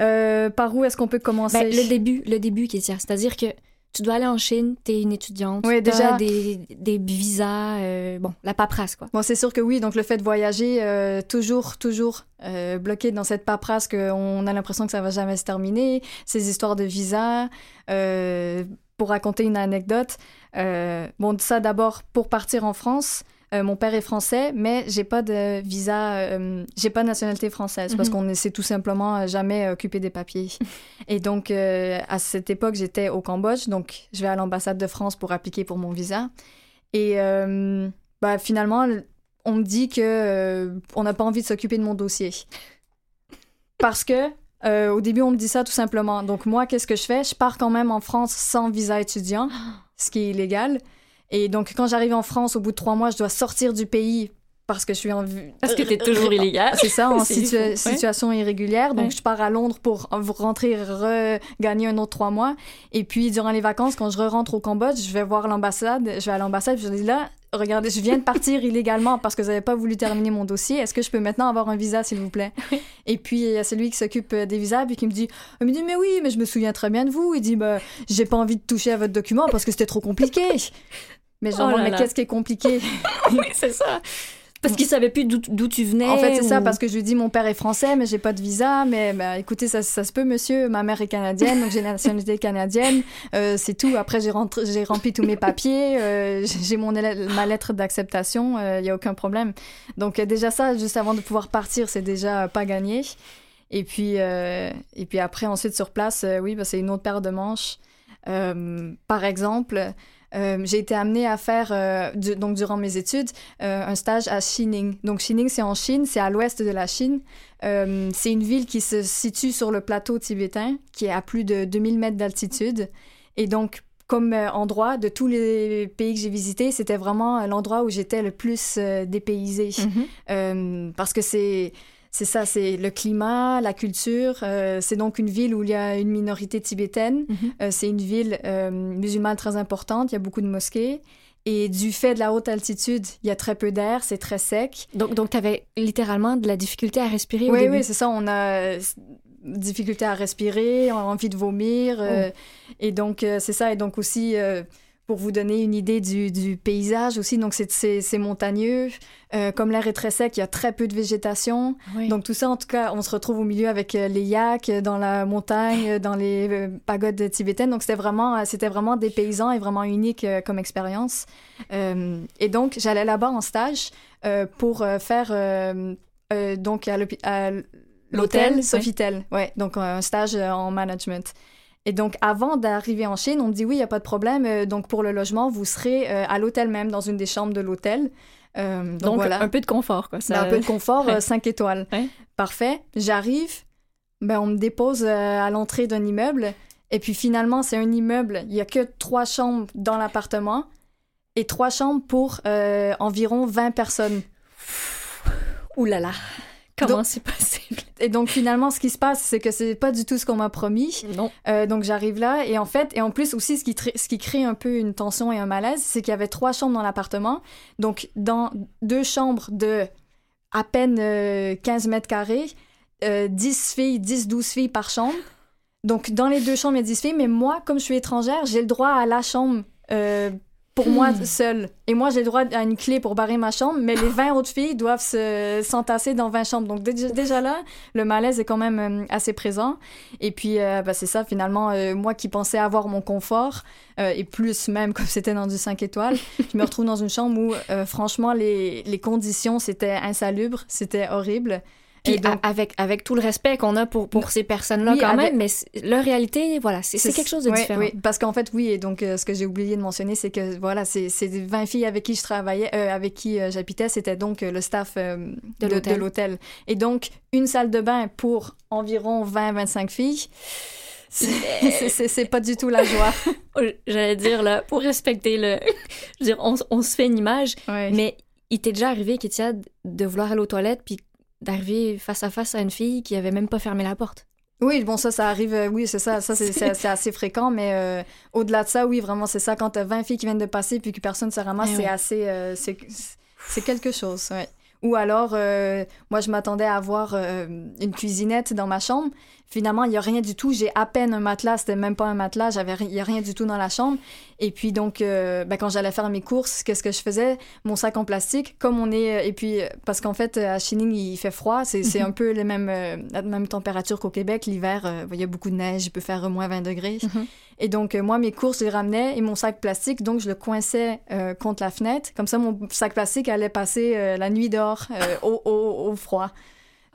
euh, par où est-ce qu'on peut commencer? Ben, le début, le début, Kétia. C'est-à-dire que tu dois aller en Chine, t'es une étudiante, Oui, t'as déjà. des, des visas, euh, bon, la paperasse, quoi. Bon, c'est sûr que oui, donc le fait de voyager, euh, toujours, toujours euh, bloqué dans cette paperasse qu'on a l'impression que ça va jamais se terminer, ces histoires de visa. euh, pour raconter une anecdote, bon, ça d'abord pour partir en France. Euh, mon père est français, mais j'ai pas de visa, euh, j'ai pas de nationalité française parce Mhm. qu'on ne s'est tout simplement euh, jamais occupé des papiers. Et donc, euh, à cette époque, j'étais au Cambodge, donc je vais à l'ambassade de France pour appliquer pour mon visa. Et bah, finalement, on me dit que on n'a pas envie de s'occuper de mon dossier. Parce que au début, on me dit ça tout simplement. Donc moi, qu'est-ce que je fais? Je pars quand même en France sans visa étudiant, ce qui est illégal. Et donc quand j'arrive en France, au bout de trois mois, je dois sortir du pays parce que je suis en vue. Parce que t'es toujours illégal. C'est ça, en situa- ouais. situation irrégulière. Donc, Ouais. je pars à Londres pour en- rentrer, regagner un autre trois mois. Et puis, durant les vacances, quand je rentre au Cambodge, je vais voir l'ambassade. Je vais à l'ambassade, je dis là, regardez, je viens de partir illégalement parce que vous n'avez pas voulu terminer mon dossier. Est-ce que je peux maintenant avoir un visa, s'il vous plaît? Et puis, il y a celui qui s'occupe euh, des visas, puis qui me dit, il me dit, mais oui, mais je me souviens très bien de vous. Il dit, bah, j'ai pas envie de toucher à votre document parce que c'était trop compliqué. Mais genre, Oh là mais qu'est-ce qui est compliqué? oui, c'est ça. Parce qu'ils savaient plus d'où tu venais. En fait, c'est ça, parce que je lui dis mon père est français, mais j'ai pas de visa. Mais bah, écoutez, ça, ça se peut, monsieur. Ma mère est canadienne, donc j'ai la nationalité canadienne. Euh, c'est tout. Après, j'ai rempli tous mes papiers. euh, j'ai mon ma lettre d'acceptation. Il y a aucun problème. Donc, euh, déjà, ça, juste avant de pouvoir partir, c'est déjà pas gagné. Et puis, euh, et puis après, ensuite, sur place, euh, oui, bah, c'est une autre paire de manches. Euh, par exemple, euh, j'ai été amenée à faire, euh, du- donc durant mes études, euh, un stage à Xining. Donc Xining, c'est en Chine, c'est à l'ouest de la Chine. C'est une ville qui se situe sur le plateau tibétain, qui est à plus de 2000 mètres d'altitude. Et donc, comme endroit, de tous les pays que j'ai visités, c'était vraiment l'endroit où j'étais le plus dépaysée. Mhm. Euh, parce que c'est c'est ça, c'est le climat, la culture. euh, c'est donc une ville où il y a une minorité tibétaine. Mhm. Euh, c'est une ville euh, musulmane très importante. Il y a beaucoup de mosquées. Et du fait de la haute altitude, il y a très peu d'air, c'est très sec. Donc, donc tu avais littéralement de la difficulté à respirer au Oui, début. oui, c'est ça. On a difficulté à respirer, on a envie de vomir. euh, Et donc, c'est ça. Et donc aussi, pour vous donner une idée du, du paysage aussi, donc c'est- montagneux. Euh, comme l'air est très sec, il y a très peu de végétation. Oui. Donc tout ça, en tout cas, on se retrouve au milieu avec euh, les yaks euh, dans la montagne, dans les pagodes tibétaines. Donc c'était vraiment, c'était vraiment des paysans et vraiment unique comme expérience. Euh, et donc j'allais là-bas en stage euh, pour faire donc à L'hôtel. Sofitel. Ouais, donc un stage en management. Et donc, avant d'arriver en Chine, on me dit oui, il n'y a pas de problème. euh, donc, pour le logement, vous serez euh, à l'hôtel même, dans une des chambres de l'hôtel. Euh, donc, Donc, voilà. un peu de confort, quoi. Ben, un peu de confort, Ouais. 5 étoiles. Ouais. Parfait. J'arrive, ben, on me dépose à l'entrée d'un immeuble. Et puis finalement, c'est un immeuble. Il y a que trois chambres dans l'appartement et trois chambres pour euh, environ 20 personnes. Ouh là là. Comment c'est possible? Et donc finalement, ce qui se passe, c'est que c'est pas du tout ce qu'on m'a promis. Non. Euh, donc j'arrive là et en fait, et en plus aussi, ce qui, ce qui crée un peu une tension et un malaise, c'est qu'il y avait trois chambres dans l'appartement. Donc dans deux chambres de à peine euh, 15 mètres carrés, euh, 10 filles, 10-12 filles par chambre. Donc dans les deux chambres, il y a 10 filles, mais moi, comme je suis étrangère, j'ai le droit à la chambre. euh, pour moi Hmm. seule. Et moi, j'ai le droit à une clé pour barrer ma chambre, mais les 20 autres filles doivent se, s'entasser dans 20 chambres. Donc, déjà, déjà là, le malaise est quand même euh, assez présent. Et puis, euh, bah, c'est ça, finalement, euh, moi qui pensais avoir mon confort, euh, et plus même comme c'était dans du 5 étoiles, je me retrouve dans une chambre où, franchement, les, les conditions, c'était insalubre, c'était horrible. Puis donc, avec, avec tout le respect qu'on a pour, pour ces personnes-là Oui, quand avec- même, mais leur réalité, voilà, c'est quelque chose de différent. Oui, parce qu'en fait, oui, et donc euh, ce que j'ai oublié de mentionner, c'est que voilà, c'est c'est des 20 filles avec qui je travaillais, euh, avec qui euh, j'habitais, c'était donc le staff De l'hôtel. Et donc, une salle de bain pour environ 20-25 filles. C'est- pas du tout la joie. Oh, J'allais dire, là, pour respecter le... Je veux dire, on, on se fait une image, Ouais. mais il t'est déjà arrivé, Kétia, de vouloir aller aux toilettes puis d'arriver face à face à une fille qui avait même pas fermé la porte. Oui, bon, ça, ça arrive, euh, oui, c'est ça, ça, c'est- assez fréquent, mais euh, au-delà de ça, oui, vraiment, c'est ça, quand t'as 20 filles qui viennent de passer puis que personne se ramasse, Eh c'est oui. assez, euh, c'est c'est quelque chose, ouais. Ou alors, moi, je m'attendais à avoir une cuisinette dans ma chambre. Finalement, il n'y a rien du tout. J'ai à peine un matelas. C'était même pas un matelas. J'avais, il n'y a rien du tout dans la chambre. Et puis, donc, euh, ben, quand j'allais faire mes courses, qu'est-ce que je faisais? Mon sac en plastique, comme on est... euh, Et puis, euh, parce qu'en fait, à Chining, il fait froid. C'est, c'est un peu les mêmes, euh, la même température qu'au Québec. L'hiver, euh, il y a beaucoup de neige. Il peut faire moins 20 degrés. Mhm. Et donc, moi, mes courses, je les ramenais et mon sac plastique, donc je le coinçais contre la fenêtre. Comme ça, mon sac plastique allait passer la nuit dehors au, au- au froid.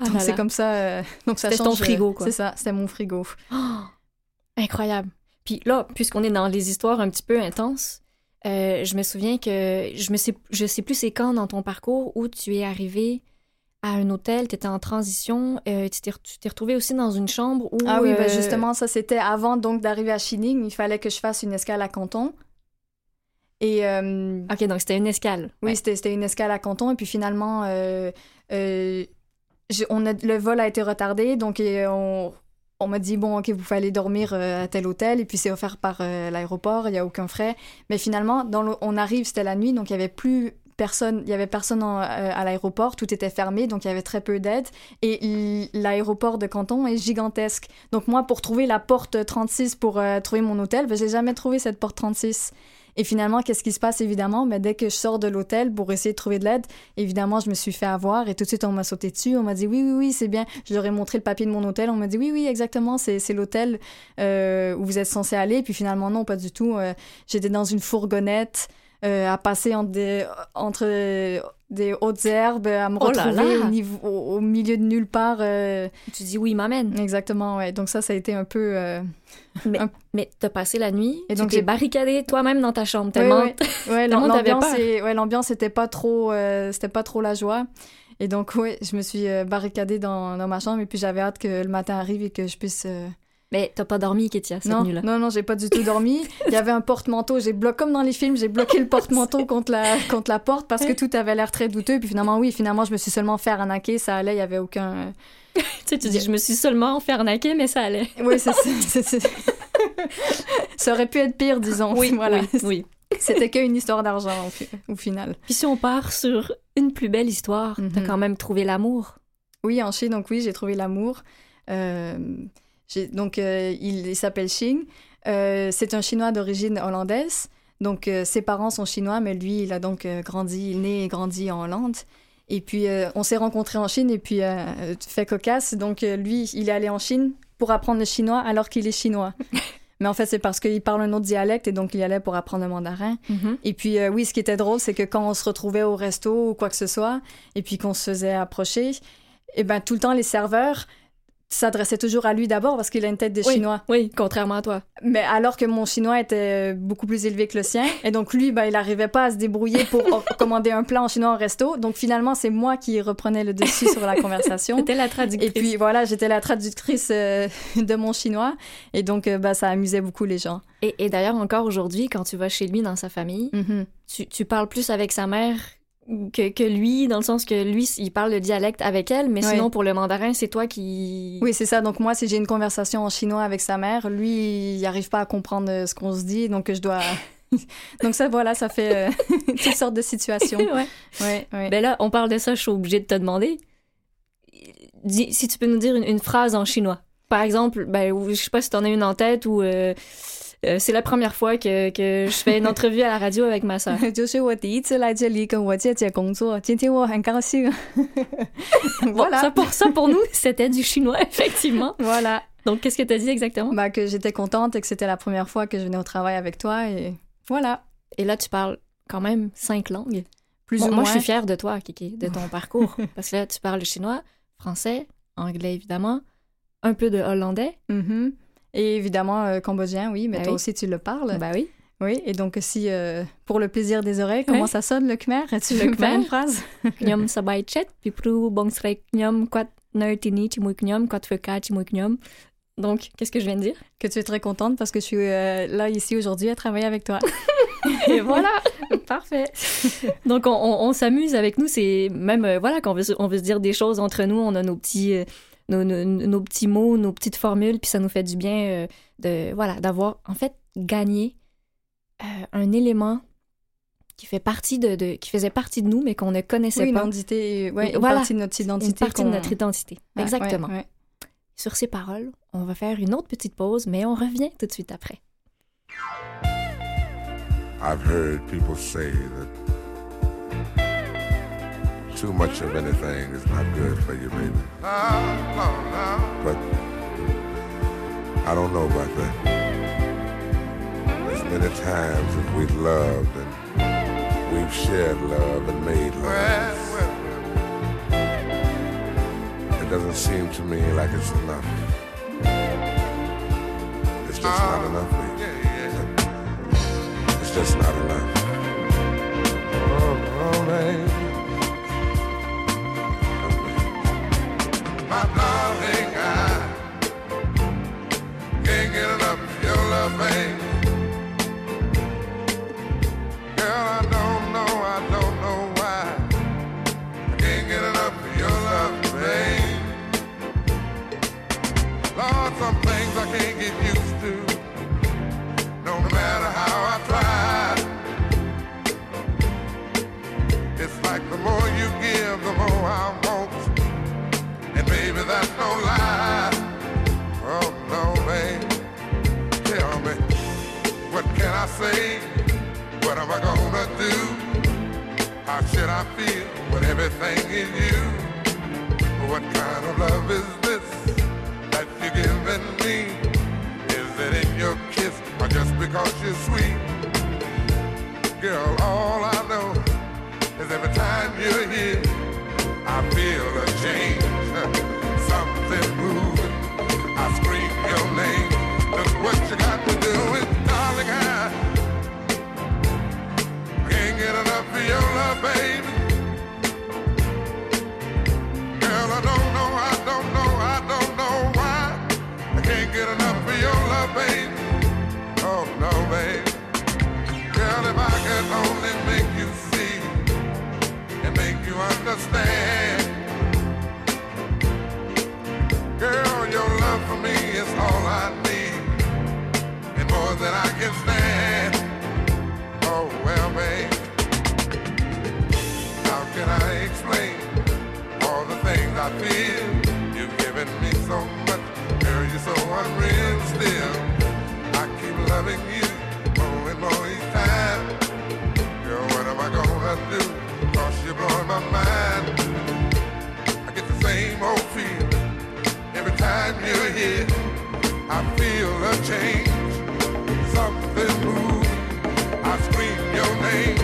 Ah donc, c'est comme ça. euh, donc, ça change. ton frigo, euh, quoi. C'est ça, c'était mon frigo. Oh, incroyable. Puis là, puisqu'on est dans les histoires un petit peu intenses, euh, je me souviens que je me sais, je sais plus c'est quand dans ton parcours où tu es arrivé à un hôtel, tu étais en transition, euh, tu t'es retrouvé aussi dans une chambre où Ah oui, ben, euh, justement, ça, c'était avant donc d'arriver à Chining. Il fallait que je fasse une escale à Canton. Et euh, Ok, donc c'était une escale. Oui, Ouais. c'était, c'était une escale à Canton. Et puis finalement, euh, euh, on a, le vol a été retardé. Donc on, on m'a dit, bon, OK, vous pouvez aller dormir euh, à tel hôtel. Et puis c'est offert par euh, l'aéroport. Il n'y a aucun frais. Mais finalement, on arrive, c'était la nuit. Donc il n'y avait plus personne. Il y avait personne euh, à l'aéroport. Tout était fermé. Donc il y avait très peu d'aide. Et l'aéroport de Canton est gigantesque. Donc moi, pour trouver la porte 36 pour trouver mon hôtel, ben, j'ai jamais trouvé cette porte 36. Et finalement, qu'est-ce qui se passe évidemment? Ben, dès que je sors de l'hôtel pour essayer de trouver de l'aide, évidemment, je me suis fait avoir et tout de suite, on m'a sauté dessus. On m'a dit oui, oui, oui, c'est bien. Je leur ai montré le papier de mon hôtel. On m'a dit oui, oui, exactement, c'est l'hôtel euh, où vous êtes censé aller. Puis finalement, non, pas du tout. Euh, J'étais dans une fourgonnette à passer entre des, entre des hautes herbes, à me Oh retrouver là! Au, niveau, au, au milieu de nulle part. euh, Tu dis oui, m'amène. exactement, ouais. Donc ça, ça a été un peu... euh, Mais t'as passé la nuit Et donc t'es j'ai- barricadé toi-même dans ta chambre Ouais, tellement. ouais. Ouais, Tellement t'avais l'ambiance est- ouais, l'ambiance était pas trop euh, c'était pas trop la joie. Et donc ouais, je me suis euh, barricadée dans, dans ma chambre et puis j'avais hâte que le matin arrive et que je puisse euh, Mais t'as pas dormi, Kétia, cette non, nuit-là. non non, j'ai pas du tout dormi. Il y avait un porte-manteau, j'ai bloqué comme dans les films, j'ai bloqué le porte-manteau contre la contre la porte parce que tout avait l'air très douteux puis finalement oui, finalement je me suis seulement fait arnaquer, ça allait, il y avait aucun euh, Tu sais, tu dis, je me suis seulement fait arnaquer, mais ça allait. Oui, c'est c'est- ça aurait pu être pire disons. voilà. oui, oui. C'était qu'une histoire d'argent au, fi- au final. Puis si on part sur une plus belle histoire, t'as Mhm. quand même trouvé l'amour. Oui, en Chine, donc oui, j'ai trouvé l'amour. Euh, donc, euh, il, il s'appelle Xing. Euh, c'est un Chinois d'origine hollandaise. Donc, euh, ses parents sont chinois, mais lui, il a donc grandi, il est né et grandi en Hollande. Et puis, on s'est rencontrés en Chine, et puis, fait cocasse. Donc, lui, il est allé en Chine pour apprendre le chinois alors qu'il est chinois. mais en fait, c'est parce qu'il parle un autre dialecte, et donc il y allait pour apprendre le mandarin. Et puis, euh, oui, ce qui était drôle, c'est que quand on se retrouvait au resto ou quoi que ce soit, et puis qu'on se faisait approcher, et ben tout le temps, les serveurs s'adressaient toujours à lui d'abord parce qu'il a une tête de Oui. chinois. Oui, contrairement à toi. Mais alors que mon chinois était beaucoup plus élevé que le sien, et donc lui, ben, il n'arrivait pas à se débrouiller pour commander un plat en chinois au resto. Donc finalement, c'est moi qui reprenais le dessus sur la conversation. C'était la traductrice. Et puis voilà, j'étais la traductrice euh, de mon chinois, et donc euh, ben, ça amusait beaucoup les gens. Et, et d'ailleurs, encore aujourd'hui, quand tu vas chez lui dans sa famille, Mhm. tu, tu parles plus avec sa mère que, que lui, dans le sens que lui, il parle le dialecte avec elle, mais sinon, pour le mandarin, c'est toi qui... Oui, c'est ça. Donc moi, si j'ai une conversation en chinois avec sa mère, lui, il n'arrive pas à comprendre euh, ce qu'on se dit, donc je dois... donc ça, voilà, ça fait euh, toutes sortes de situations. ouais. Ouais, ouais. Ben là, on parle de ça, je suis obligée de te demander. Dis- si tu peux nous dire une, une phrase en chinois. Par exemple, ben, je sais pas si t'en as une en tête ou euh, euh, c'est la première fois que, que je fais une entrevue à la radio avec ma sœur. voilà. Ça pour, ça pour nous, c'était du chinois, effectivement. Voilà. Donc, qu'est-ce que tu as dit exactement? Bah, que j'étais contente et que c'était la première fois que je venais au travail avec toi et voilà. Et là, tu parles quand même cinq langues. Plus bon, ou moi, moins. je suis fière de toi, Kiki, de ton parcours. Parce que là, tu parles chinois, français, anglais, évidemment, un peu de hollandais. Mm-hmm. Et évidemment, euh, cambodgien, oui, mais Ah toi oui. aussi tu le parles. Bah oui. Oui, et donc si, euh, pour le plaisir des oreilles, comment ça sonne le khmer? Tu Le veux khmer. une phrase? Knyom sabay chet, pipru bongsrek knyom kwat nertini chimui knyom kwat feka chimui knyom. Donc, qu'est-ce que je viens de dire? Que tu es très contente parce que je suis euh, là ici aujourd'hui à travailler avec toi. Et voilà! Parfait. Donc, on, on- on s'amuse avec nous. C'est même, euh, voilà, qu'on veut, se- on veut se dire des choses entre nous. On a nos petits, nos, nos- nos petits mots, nos petites formules, puis ça nous fait du bien euh, de, voilà, d'avoir, en fait, gagné euh, un élément qui fait partie de, de- qui faisait partie de nous, mais qu'on ne connaissait Oui, une pas. identité, ouais, une voilà. partie de notre identité. Une partie de notre identité. Ouais, Exactement. ouais, ouais. Sur ces paroles, on va faire une autre petite pause, mais on revient tout de suite après. I've heard people say that too much of anything is not good for you, baby. But I don't know about that. There's many times that we've loved and we've shared love and made love. It doesn't seem to me like it's enough. It's just not enough, baby. It's just not enough. I feel? You've given me so much, girl, you're so unreal still. I keep loving you more and more each time. Girl, what am I gonna do? Cause you're blowing my mind. I get the same old feeling every time you're here. I feel a change, something moving. I scream your name.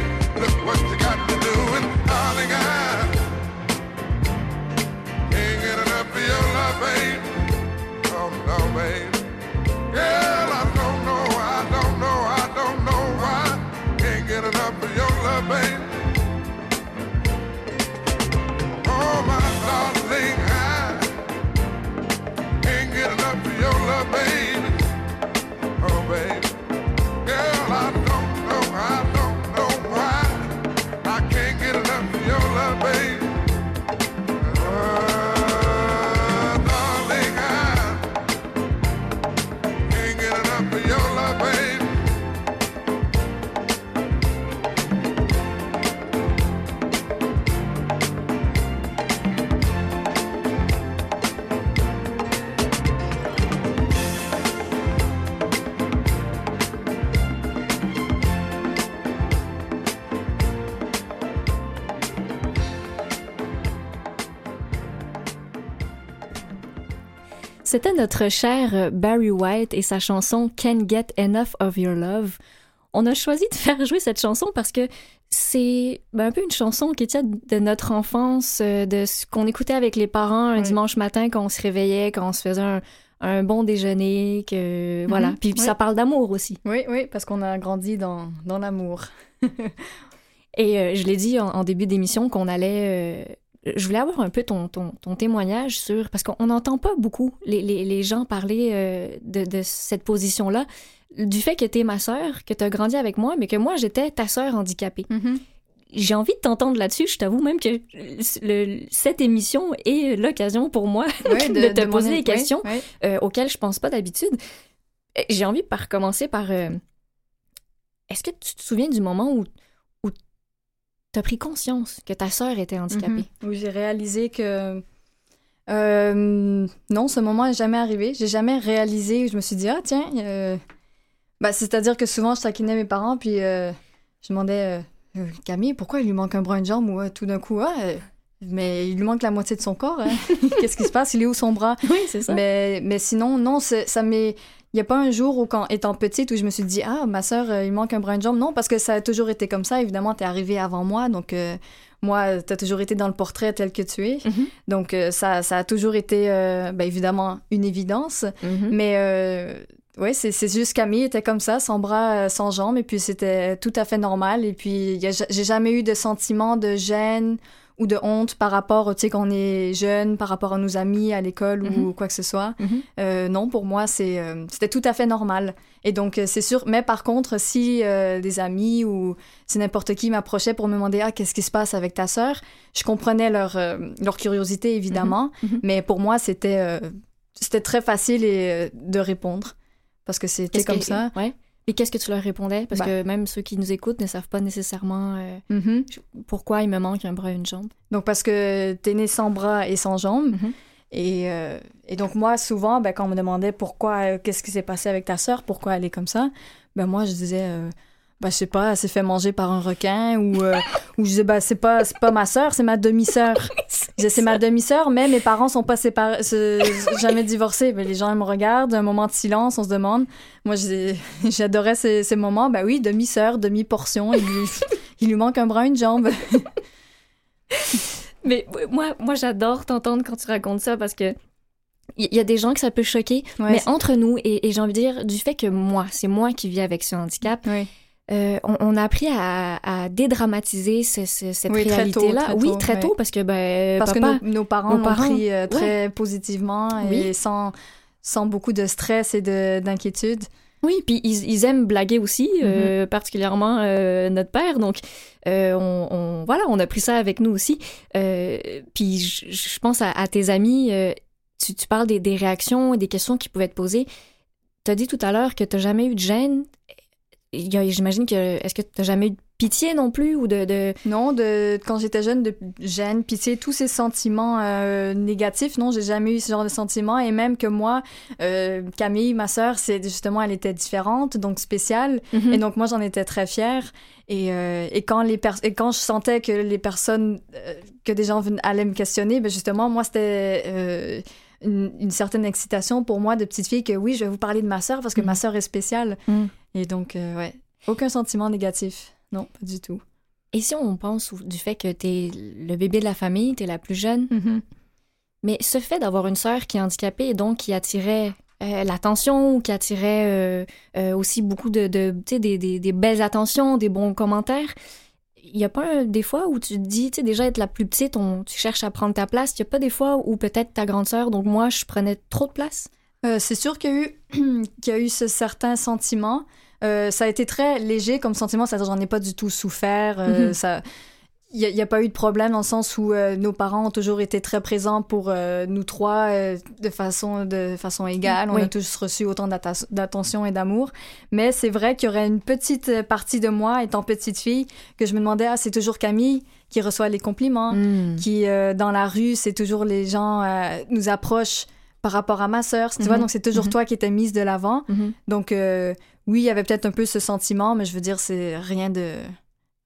C'était notre cher euh, Barry White et sa chanson Can't Get Enough of Your Love. On a choisi de faire jouer cette chanson parce que c'est ben, un peu une chanson qui tient de notre enfance, euh, de ce qu'on écoutait avec les parents un Oui. dimanche matin quand on se réveillait, quand on se faisait un, un bon déjeuner, que voilà. Puis oui. ça parle d'amour aussi. Oui, oui, parce qu'on a grandi dans, dans l'amour. Et euh, je l'ai dit en, en début d'émission qu'on allait. euh, je voulais avoir un peu ton, ton, ton témoignage sur. Parce qu'on n'entend pas beaucoup les, les, les gens parler euh, de, de cette position-là. Du fait que tu es ma sœur, que tu as grandi avec moi, mais que moi, j'étais ta sœur handicapée. Mhm. j'ai envie de t'entendre là-dessus. Je t'avoue même que le- cette émission est l'occasion pour moi Ouais, de te poser des questions. ouais. euh, auxquelles je pense pas d'habitude. Euh, J'ai envie par commencer par. euh, Est-ce que tu te souviens du moment où tu as pris conscience que ta sœur était handicapée? Mhm. Où j'ai réalisé que. Euh, non, ce moment n'est jamais arrivé. J'ai jamais réalisé où je me suis dit, ah tiens. euh, Bah, C'est-à-dire que souvent, je taquinais mes parents, puis euh, je demandais, euh, Camille, pourquoi il lui manque un bras, une jambe, ou tout d'un coup, ah, mais il lui manque la moitié de son corps. hein. Qu'est-ce qui se passe? Il est où son bras? Oui, c'est ça. Mais, mais sinon, non, ça m'est. Il n'y a pas un jour où, quand étant petite, où je me suis dit, ah, ma sœur, euh, il manque un bras de jambe. Non, parce que ça a toujours été comme ça. Évidemment, t'es arrivé avant moi, donc euh, moi, t'as toujours été dans le portrait tel que tu es. Mhm. Donc, euh, ça, ça a toujours été, ben, évidemment, une évidence. Mhm. Mais ouais, c'est juste Camille était comme ça, sans bras, sans jambes, et puis c'était tout à fait normal. Et puis, j'ai jamais eu de sentiment de gêne ou de honte par rapport, tu sais, qu'on est jeune, par rapport à nos amis à l'école ou Mhm. quoi que ce soit. Mhm. Euh, non, pour moi, c'est, euh, c'était tout à fait normal. Et donc, euh, c'est sûr. Mais par contre, si euh, des amis ou si n'importe qui m'approchait pour me demander ah qu'est-ce qui se passe avec ta sœur, je comprenais leur euh, leur curiosité évidemment. Mhm. Mais pour moi, c'était euh, c'était très facile et, euh, de répondre parce que c'était comme que- ça. Ouais. Et qu'est-ce que tu leur répondais? Parce Bah. que même ceux qui nous écoutent ne savent pas nécessairement euh, Mhm. pourquoi il me manque un bras et une jambe. Donc parce que t'es né sans bras et sans jambes. Mhm. Et, euh, et donc moi, souvent, ben, quand on me demandait pourquoi, euh, qu'est-ce qui s'est passé avec ta sœur, pourquoi elle est comme ça, ben moi, je disais, ben, je sais pas, elle s'est fait manger par un requin, ou, euh, ou je disais, ben, c'est pas, c'est pas ma sœur, c'est ma demi-sœur. C'est ma demi-sœur, mais mes parents sont pas séparés, jamais divorcés. Ben, les gens, ils me regardent, un moment de silence, on se demande. Moi, j'adorais ces, ces moments. Ben oui, demi-sœur, demi-portion, il lui, il lui manque un bras, une jambe. Mais moi, moi j'adore t'entendre quand tu racontes ça parce que il y, a des gens que ça peut choquer, Ouais, mais entre nous, et, et j'ai envie de dire, du fait que moi, c'est moi qui vis avec ce handicap, oui. Euh, on, on a appris à, à dédramatiser ce- ce- cette Oui, très tôt, réalité-là. oui, très ouais. tôt, parce que ben, Parce papa, que nos, nos parents l'ont pris euh, très positivement et Oui. sans, sans beaucoup de stress et de- d'inquiétude. Oui, puis ils, ils aiment blaguer aussi, euh, Mm-hmm. particulièrement euh, notre père. Donc, euh, on, on- voilà, on a pris ça avec nous aussi. Euh, puis, je, pense à, à tes amis. euh, tu, tu parles des, des réactions et des questions qui pouvaient te poser. Tu as dit tout à l'heure que tu jamais eu de gêne. J'imagine que. Est-ce que tu jamais eu de pitié non plus ou de. de... Non, de, quand j'étais jeune, de gêne, pitié, tous ces sentiments euh, négatifs, non, j'ai jamais eu ce genre de sentiments. Et même que moi, euh, Camille, ma sœur, c'est justement, elle était différente, donc spéciale. Mhm. Et donc, moi, j'en étais très fière. Et, euh, et, quand les et quand je sentais que les personnes, que des gens allaient me questionner, ben justement, moi, c'était une, une certaine excitation pour moi de petite fille que oui, je vais vous parler de ma sœur parce que ma sœur est spéciale. Mhm. Et donc, euh, ouais, aucun sentiment négatif. Non, pas du tout. Et si on pense du fait que tu es le bébé de la famille, tu es la plus jeune, Mais ce fait d'avoir une sœur qui est handicapée et donc qui attirait euh, l'attention ou qui attirait euh, aussi beaucoup de, de des, des, des belles attentions, des bons commentaires, il n'y a pas un- des fois où tu te dis, tu sais, déjà être la plus petite, on, tu cherches à prendre ta place. Il n'y a pas des fois où peut-être ta grande sœur, donc moi, je prenais trop de place? Euh, c'est sûr qu'il y a eu, qu'il y a eu ce certain sentiment. Euh, ça a été très léger comme sentiment, c'est-à-dire j'en ai pas du tout souffert. euh, Mhm. ça, il n'y a, pas eu de problème dans le sens où euh, nos parents ont toujours été très présents pour euh, nous trois euh, de façon de façon égale. On Oui. a tous reçu autant d'atta- d'attention et d'amour. Mais c'est vrai qu'il y aurait une petite partie de moi, étant petite fille, que je me demandais ah c'est toujours Camille qui reçoit les compliments Mm. qui dans la rue, c'est toujours les gens nous approchent par rapport à ma sœur, tu vois, Mhm. donc c'est toujours Mhm. toi qui étais mise de l'avant. Mhm. Donc euh, oui, il y avait peut-être un peu ce sentiment, mais je veux dire c'est rien de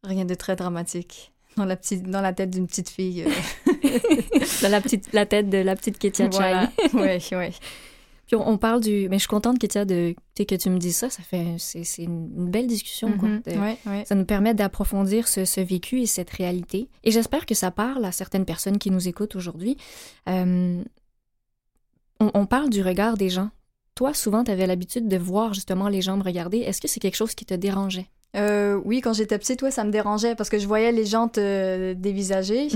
rien de très dramatique dans la petite dans la tête d'une petite fille. euh, Dans la, petite, la tête de la petite Ketia Chai. voilà. ouais, ouais. Puis on, on parle du... Mais je suis contente, Ketia, de, que tu me dises ça. Ça fait... C'est une, belle discussion, quoi. De- Ouais, ouais. Ça nous permet d'approfondir ce, ce vécu et cette réalité. Et j'espère que ça parle à certaines personnes qui nous écoutent aujourd'hui. Euh, on, on parle du regard des gens. Toi, souvent, tu avais l'habitude de voir justement les gens me regarder. Est-ce que c'est quelque chose qui te dérangeait? Euh, oui, quand j'étais petite, ouais, ça me dérangeait parce que je voyais les gens te dévisager.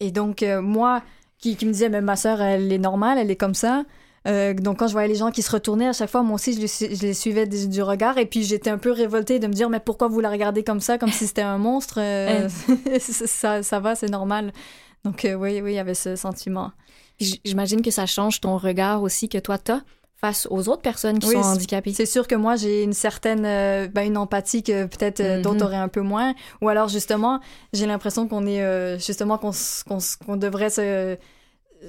Et donc, euh, moi, qui, qui me disais, mais ma sœur, elle est normale, elle est comme ça, Euh, donc, quand je voyais les gens qui se retournaient, à chaque fois, moi aussi, je les, su- je les suivais du, du regard. Et puis, j'étais un peu révoltée de me dire, mais pourquoi vous la regardez comme ça, comme si c'était un monstre? Euh, ça, ça va, c'est normal. Donc, oui, oui, il y avait ce sentiment. J'imagine que ça change ton regard aussi que toi, t'as face aux autres personnes qui Oui, sont handicapées. C'est sûr que moi, j'ai une certaine euh, ben, une empathie que peut-être euh, d'autres auraient un peu moins. Ou alors, justement, j'ai l'impression qu'on est, euh, justement, qu'on qu'on devrait se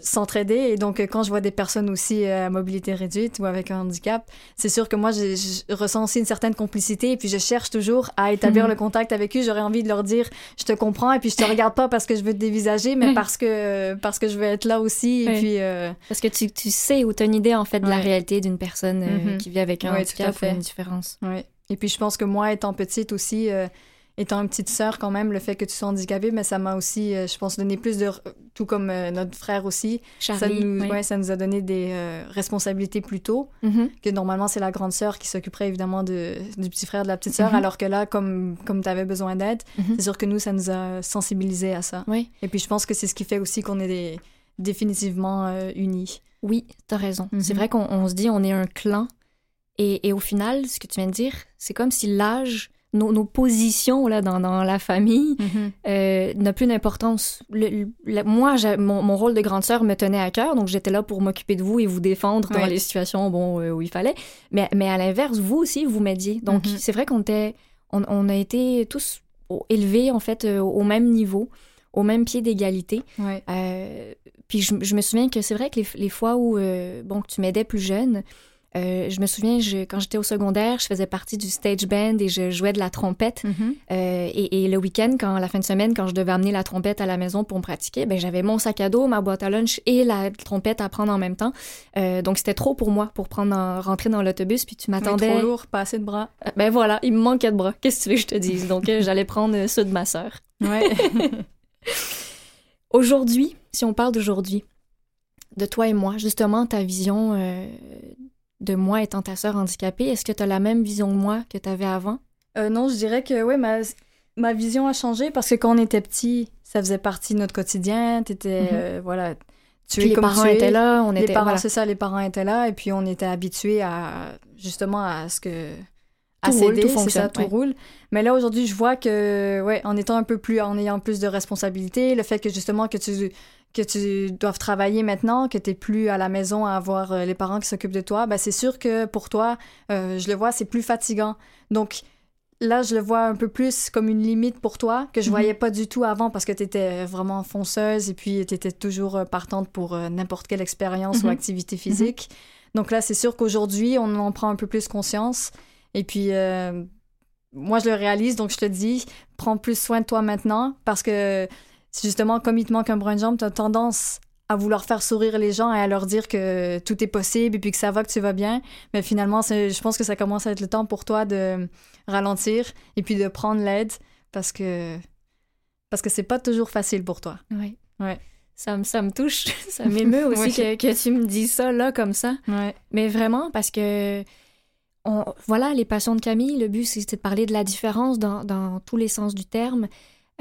s'entraider et donc quand je vois des personnes aussi euh, à mobilité réduite ou avec un handicap c'est sûr que moi je, je ressens aussi une certaine complicité et puis je cherche toujours à établir Mhm. le contact avec eux j'aurais envie de leur dire je te comprends et puis je te regarde pas parce que je veux te dévisager mais parce que parce que je veux être là aussi et Oui. puis euh, Parce que tu, tu sais ou tu as une idée, en fait, de la réalité d'une personne euh, Mhm. qui vit avec un Ouais, handicap ou une différence. Ouais. Et puis je pense que moi, étant petite aussi, euh, étant une petite sœur quand même, le fait que tu sois handicapée, mais ça m'a aussi, euh, je pense, donné plus de... Tout comme euh, notre frère aussi, ça Charlie, nous, oui. ouais, ça nous a donné des euh, responsabilités plus tôt, Mhm. que normalement c'est la grande sœur qui s'occuperait évidemment de, du petit frère de la petite sœur, Mhm. alors que là, comme, comme tu avais besoin d'aide, Mhm. c'est sûr que nous, ça nous a sensibilisés à ça. Oui. Et puis je pense que c'est ce qui fait aussi qu'on est des- définitivement euh, unis. Oui, t'as raison. C'est vrai qu'on on se dit on est un clan. Et, et au final, ce que tu viens de dire, c'est comme si l'âge, nos, nos positions là, dans, dans la famille, euh, n'a plus d'importance. Moi, mon, mon rôle de grande sœur me tenait à cœur, donc j'étais là pour m'occuper de vous et vous défendre dans les situations bon, euh, où il fallait. Mais, mais à l'inverse, vous aussi, vous m'aidiez. Donc, Mhm. c'est vrai qu'on était, on, on a été tous élevés, en fait, euh, au même niveau, au même pied d'égalité. Ouais. Puis je, je me souviens que c'est vrai que les, les fois où bon, que tu m'aidais plus jeune, euh, je me souviens, je, quand j'étais au secondaire, je faisais partie du stage band et je jouais de la trompette. Mhm. Euh, et, et le week-end, quand la fin de semaine, quand je devais amener la trompette à la maison pour me pratiquer, ben j'avais mon sac à dos, ma boîte à lunch et la trompette à prendre en même temps. Euh, donc c'était trop pour moi pour prendre en- rentrer dans l'autobus. Puis tu m'attendais. trop lourd, pas assez de bras. Ben voilà, il me manquait de bras. Qu'est-ce que tu veux que je te dise? Donc j'allais prendre ceux de ma sœur. Ouais. Aujourd'hui, si on parle d'aujourd'hui, de toi et moi, justement, ta vision de moi étant ta sœur handicapée, est-ce que tu as la même vision que moi que tu avais avant? Euh, non, je dirais que ouais, ma, ma vision a changé parce que quand on était petit, ça faisait partie de notre quotidien. T'étais, Mhm. euh, voilà, tu es les comme parents tu es. étaient là, on Les était... parents, voilà. c'est ça, les parents étaient là et puis on était habitués à justement à ce que à Tout roule, céder, tout c'est fonctionne, ça, tout ouais. roule. Mais là aujourd'hui, je vois que ouais, en étant un peu plus, en ayant plus de responsabilités, le fait que justement que tu que tu doives travailler maintenant, que tu n'es plus à la maison à avoir euh, les parents qui s'occupent de toi, ben c'est sûr que pour toi, euh, je le vois, c'est plus fatigant. Donc là, je le vois un peu plus comme une limite pour toi, que je Mhm. voyais pas du tout avant parce que tu étais vraiment fonceuse et puis tu étais toujours euh, partante pour euh, n'importe quelle expérience ou Mhm. activité physique. Donc là, c'est sûr qu'aujourd'hui, on en prend un peu plus conscience. Et puis, euh, moi, je le réalise, donc je te dis, prends plus soin de toi maintenant parce que justement, comme il te manque un brin de jambe, tu as tendance à vouloir faire sourire les gens et à leur dire que tout est possible et puis que ça va, que tu vas bien. Mais finalement, je pense que ça commence à être le temps pour toi de ralentir et puis de prendre l'aide parce que parce que c'est pas toujours facile pour toi. Ouais. Ouais. Ça, me- ça me touche, ça m'émeut aussi Oui. que, que tu me dis ça là comme ça. Ouais. Mais vraiment, parce que, on, voilà, les passions de Camille, le but, c'est de parler de la différence dans, dans tous les sens du terme.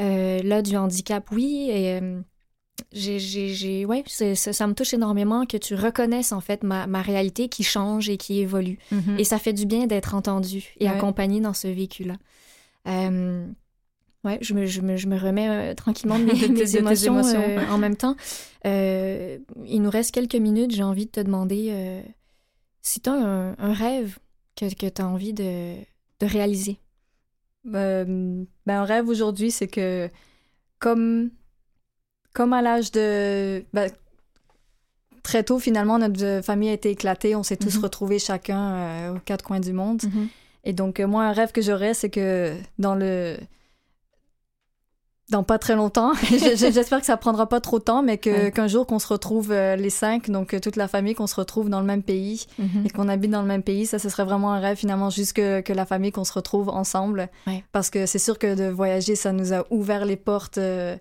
Euh, là, du handicap, oui. Et euh, j'ai, ouais, ça, ça me touche énormément que tu reconnaisses, en fait, ma, ma réalité qui change et qui évolue. Mhm. Et ça fait du bien d'être entendu et Ouais. accompagné dans ce vécu-là. Euh, ouais, je me, je me, je me remets euh, tranquillement de mes, De émotions, émotions. euh, en même temps. Il nous reste quelques minutes. J'ai envie de te demander si tu as un, un rêve que, que tu as envie de, de réaliser. Euh, ben, un rêve aujourd'hui, c'est que comme, comme à l'âge de... ben, très tôt, finalement, notre famille a été éclatée. On s'est tous Mhm. retrouvés chacun euh, aux quatre coins du monde. Et donc, euh, moi, un rêve que j'aurais, c'est que dans le... Dans pas très longtemps, je- je- j'espère que ça prendra pas trop de temps, mais Ouais. qu'un jour qu'on se retrouve euh, les cinq, donc euh, toute la famille, qu'on se retrouve dans le même pays et qu'on habite dans le même pays, ça, ce serait vraiment un rêve finalement, juste que, que la famille, qu'on se retrouve ensemble. Ouais. Parce que c'est sûr que de voyager, ça nous a ouvert les portes, euh,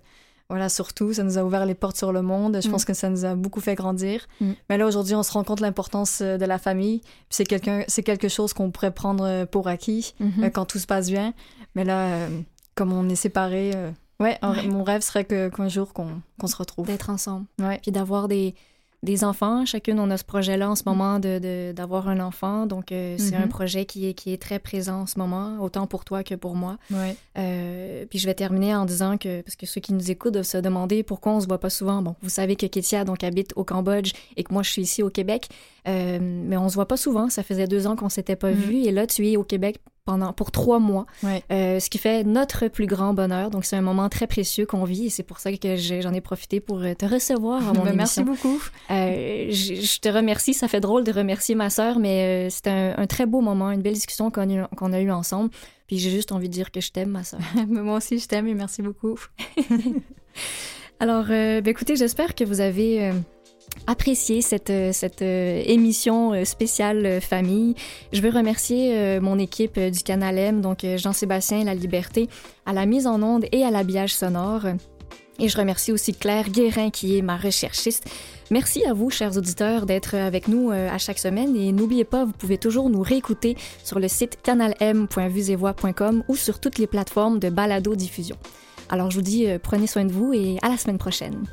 voilà, surtout, ça nous a ouvert les portes sur le monde. Je Mm. pense que ça nous a beaucoup fait grandir. Mm. Mais là, aujourd'hui, on se rend compte de l'importance de la famille. C'est quelqu'un, c'est quelque chose qu'on pourrait prendre pour acquis Mhm. euh, quand tout se passe bien. Mais là, comme on est séparés, ouais, mon rêve serait qu'un jour qu'on, se retrouve. D'être ensemble. Ouais. Puis d'avoir des, des enfants. Chacune, on a ce projet-là en ce moment de, d'avoir un enfant. Donc, euh, c'est un Mhm. projet qui est, qui est très présent en ce moment, autant pour toi que pour moi. Ouais. Euh, puis je vais terminer en disant que, parce que ceux qui nous écoutent doivent se demander pourquoi on se voit pas souvent. Bon, vous savez que Kétia, donc, habite au Cambodge et que moi, je suis ici au Québec. Euh, mais on se voit pas souvent. Ça faisait deux ans qu'on s'était pas vus. Et là, tu es au Québec pendant, pour trois mois. Ouais. Euh, ce qui fait notre plus grand bonheur. Donc, c'est un moment très précieux qu'on vit et c'est pour ça que j'en ai profité pour euh, te recevoir à mon Ben, émission. merci beaucoup. Euh, je, je te remercie. Ça fait drôle de remercier ma sœur, mais euh, c'était un, un très beau moment, une belle discussion qu'on a, eue ensemble. Puis j'ai juste envie de dire que je t'aime, ma sœur. Moi aussi, je t'aime et merci beaucoup. Alors, ben, écoutez, j'espère que vous avez apprécié cette, euh, cette euh, émission euh, spéciale famille. Je veux remercier mon équipe du Canal M, donc Jean-Sébastien La Liberté, à la mise en onde et à l'habillage sonore. Et je remercie aussi Claire Guérin, qui est ma recherchiste. Merci à vous, chers auditeurs, d'être avec nous à chaque semaine. Et n'oubliez pas, vous pouvez toujours nous réécouter sur le site canalm.vuesetvoix.com ou sur toutes les plateformes de balado-diffusion. Alors, je vous dis, prenez soin de vous et à la semaine prochaine.